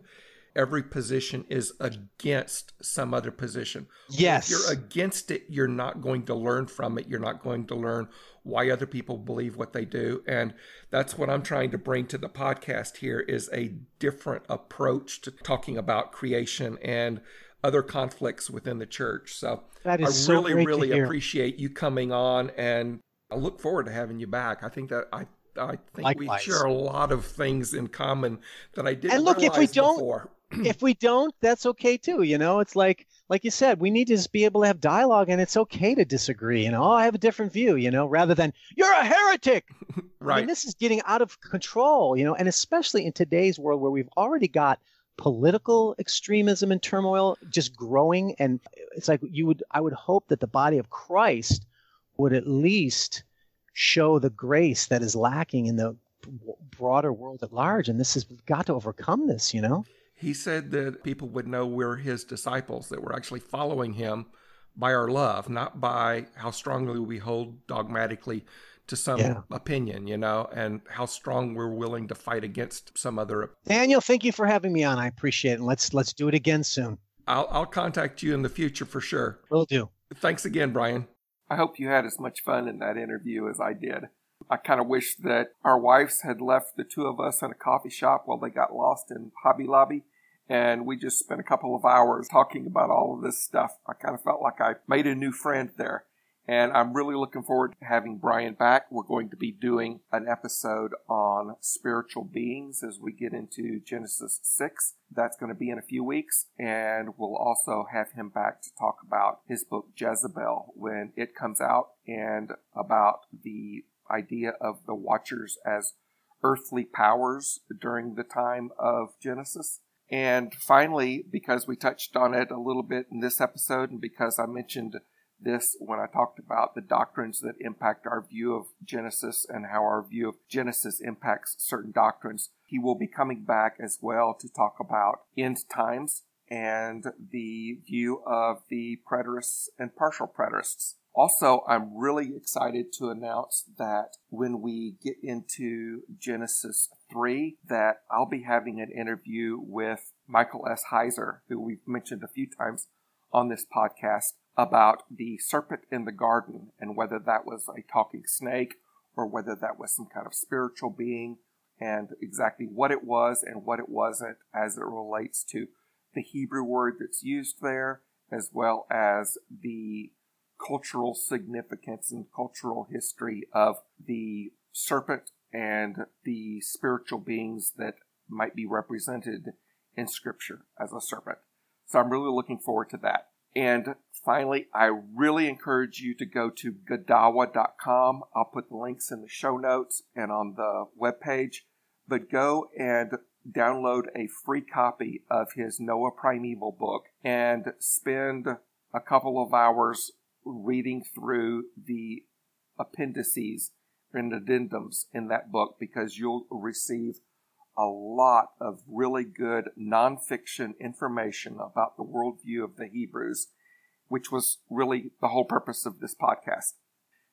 every position is against some other position. Yes. If you're against it, you're not going to learn from it. You're not going to learn why other people believe what they do. And that's what I'm trying to bring to the podcast here is a different approach to talking about creation and other conflicts within the church. So that is I really, so really appreciate you coming on and I look forward to having you back. I think that I I think Likewise. we share a lot of things in common that I didn't. And look, if we don't, before. *clears throat* if we don't, that's okay too. You know, it's like like you said, we need to just be able to have dialogue, and it's okay to disagree. You know, oh, I have a different view. You know, rather than you're a heretic. right. *laughs* I mean, this is getting out of control. You know, and especially in today's world where we've already got political extremism and turmoil just growing and it's like you would i would hope that the body of christ would at least show the grace that is lacking in the broader world at large. And this has got to overcome this, you know? He said that people would know we're his disciples, that we're actually following him by our love, not by how strongly we hold dogmatically to some yeah. opinion, you know, and how strong we're willing to fight against some other. Daniel, thank you for having me on. I appreciate it. And let's let's do it again soon. I'll I'll contact you in the future for sure. Will do. Thanks again, Brian. I hope you had as much fun in that interview as I did. I kind of wish that our wives had left the two of us in a coffee shop while they got lost in Hobby Lobby and we just spent a couple of hours talking about all of this stuff. I kind of felt like I made a new friend there. And I'm really looking forward to having Brian back. We're going to be doing an episode on spiritual beings as we get into Genesis 6. That's going to be in a few weeks. And we'll also have him back to talk about his book Jezebel when it comes out and about the idea of the watchers as earthly powers during the time of Genesis. And finally, because we touched on it a little bit in this episode and because I mentioned this when I talked about the doctrines that impact our view of Genesis and how our view of Genesis impacts certain doctrines. He will be coming back as well to talk about end times and the view of the preterists and partial preterists. Also, I'm really excited to announce that when we get into Genesis 3, that I'll be having an interview with Michael S. Heiser, who we've mentioned a few times on this podcast about the serpent in the garden and whether that was a talking snake or whether that was some kind of spiritual being and exactly what it was and what it wasn't as it relates to the Hebrew word that's used there, as well as the cultural significance and cultural history of the serpent and the spiritual beings that might be represented in Scripture as a serpent. So I'm really looking forward to that. And finally, I really encourage you to go to Godawa.com. I'll put the links in the show notes and on the webpage. But go and download a free copy of his Noah Primeval book and spend a couple of hours reading through the appendices and addendums in that book because you'll receive a lot of really good nonfiction information about the worldview of the Hebrews, which was really the whole purpose of this podcast.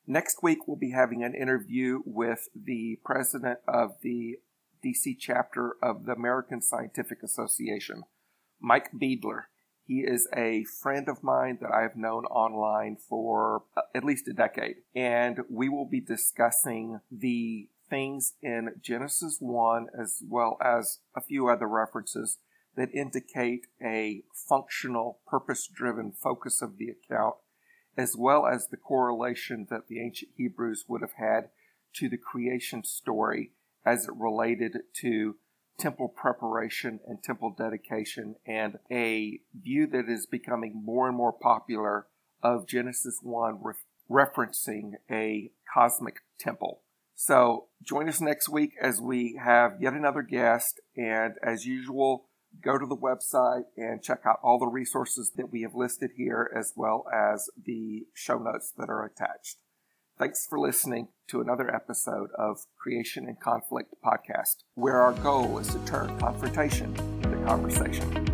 Next week, we'll be having an interview with the president of the DC chapter of the American Scientific Association, Mike Beidler. He is a friend of mine that I've known online for uh, at least a decade, and we will be discussing the things in Genesis 1 as well as a few other references that indicate a functional, purpose driven focus of the account, as well as the correlation that the ancient Hebrews would have had to the creation story as it related to temple preparation and temple dedication and a view that is becoming more and more popular of Genesis 1 re- referencing a cosmic temple. So join us next week as we have yet another guest. And as usual, go to the website and check out all the resources that we have listed here, as well as the show notes that are attached. Thanks for listening to another episode of Creation and Conflict podcast, where our goal is to turn confrontation into conversation.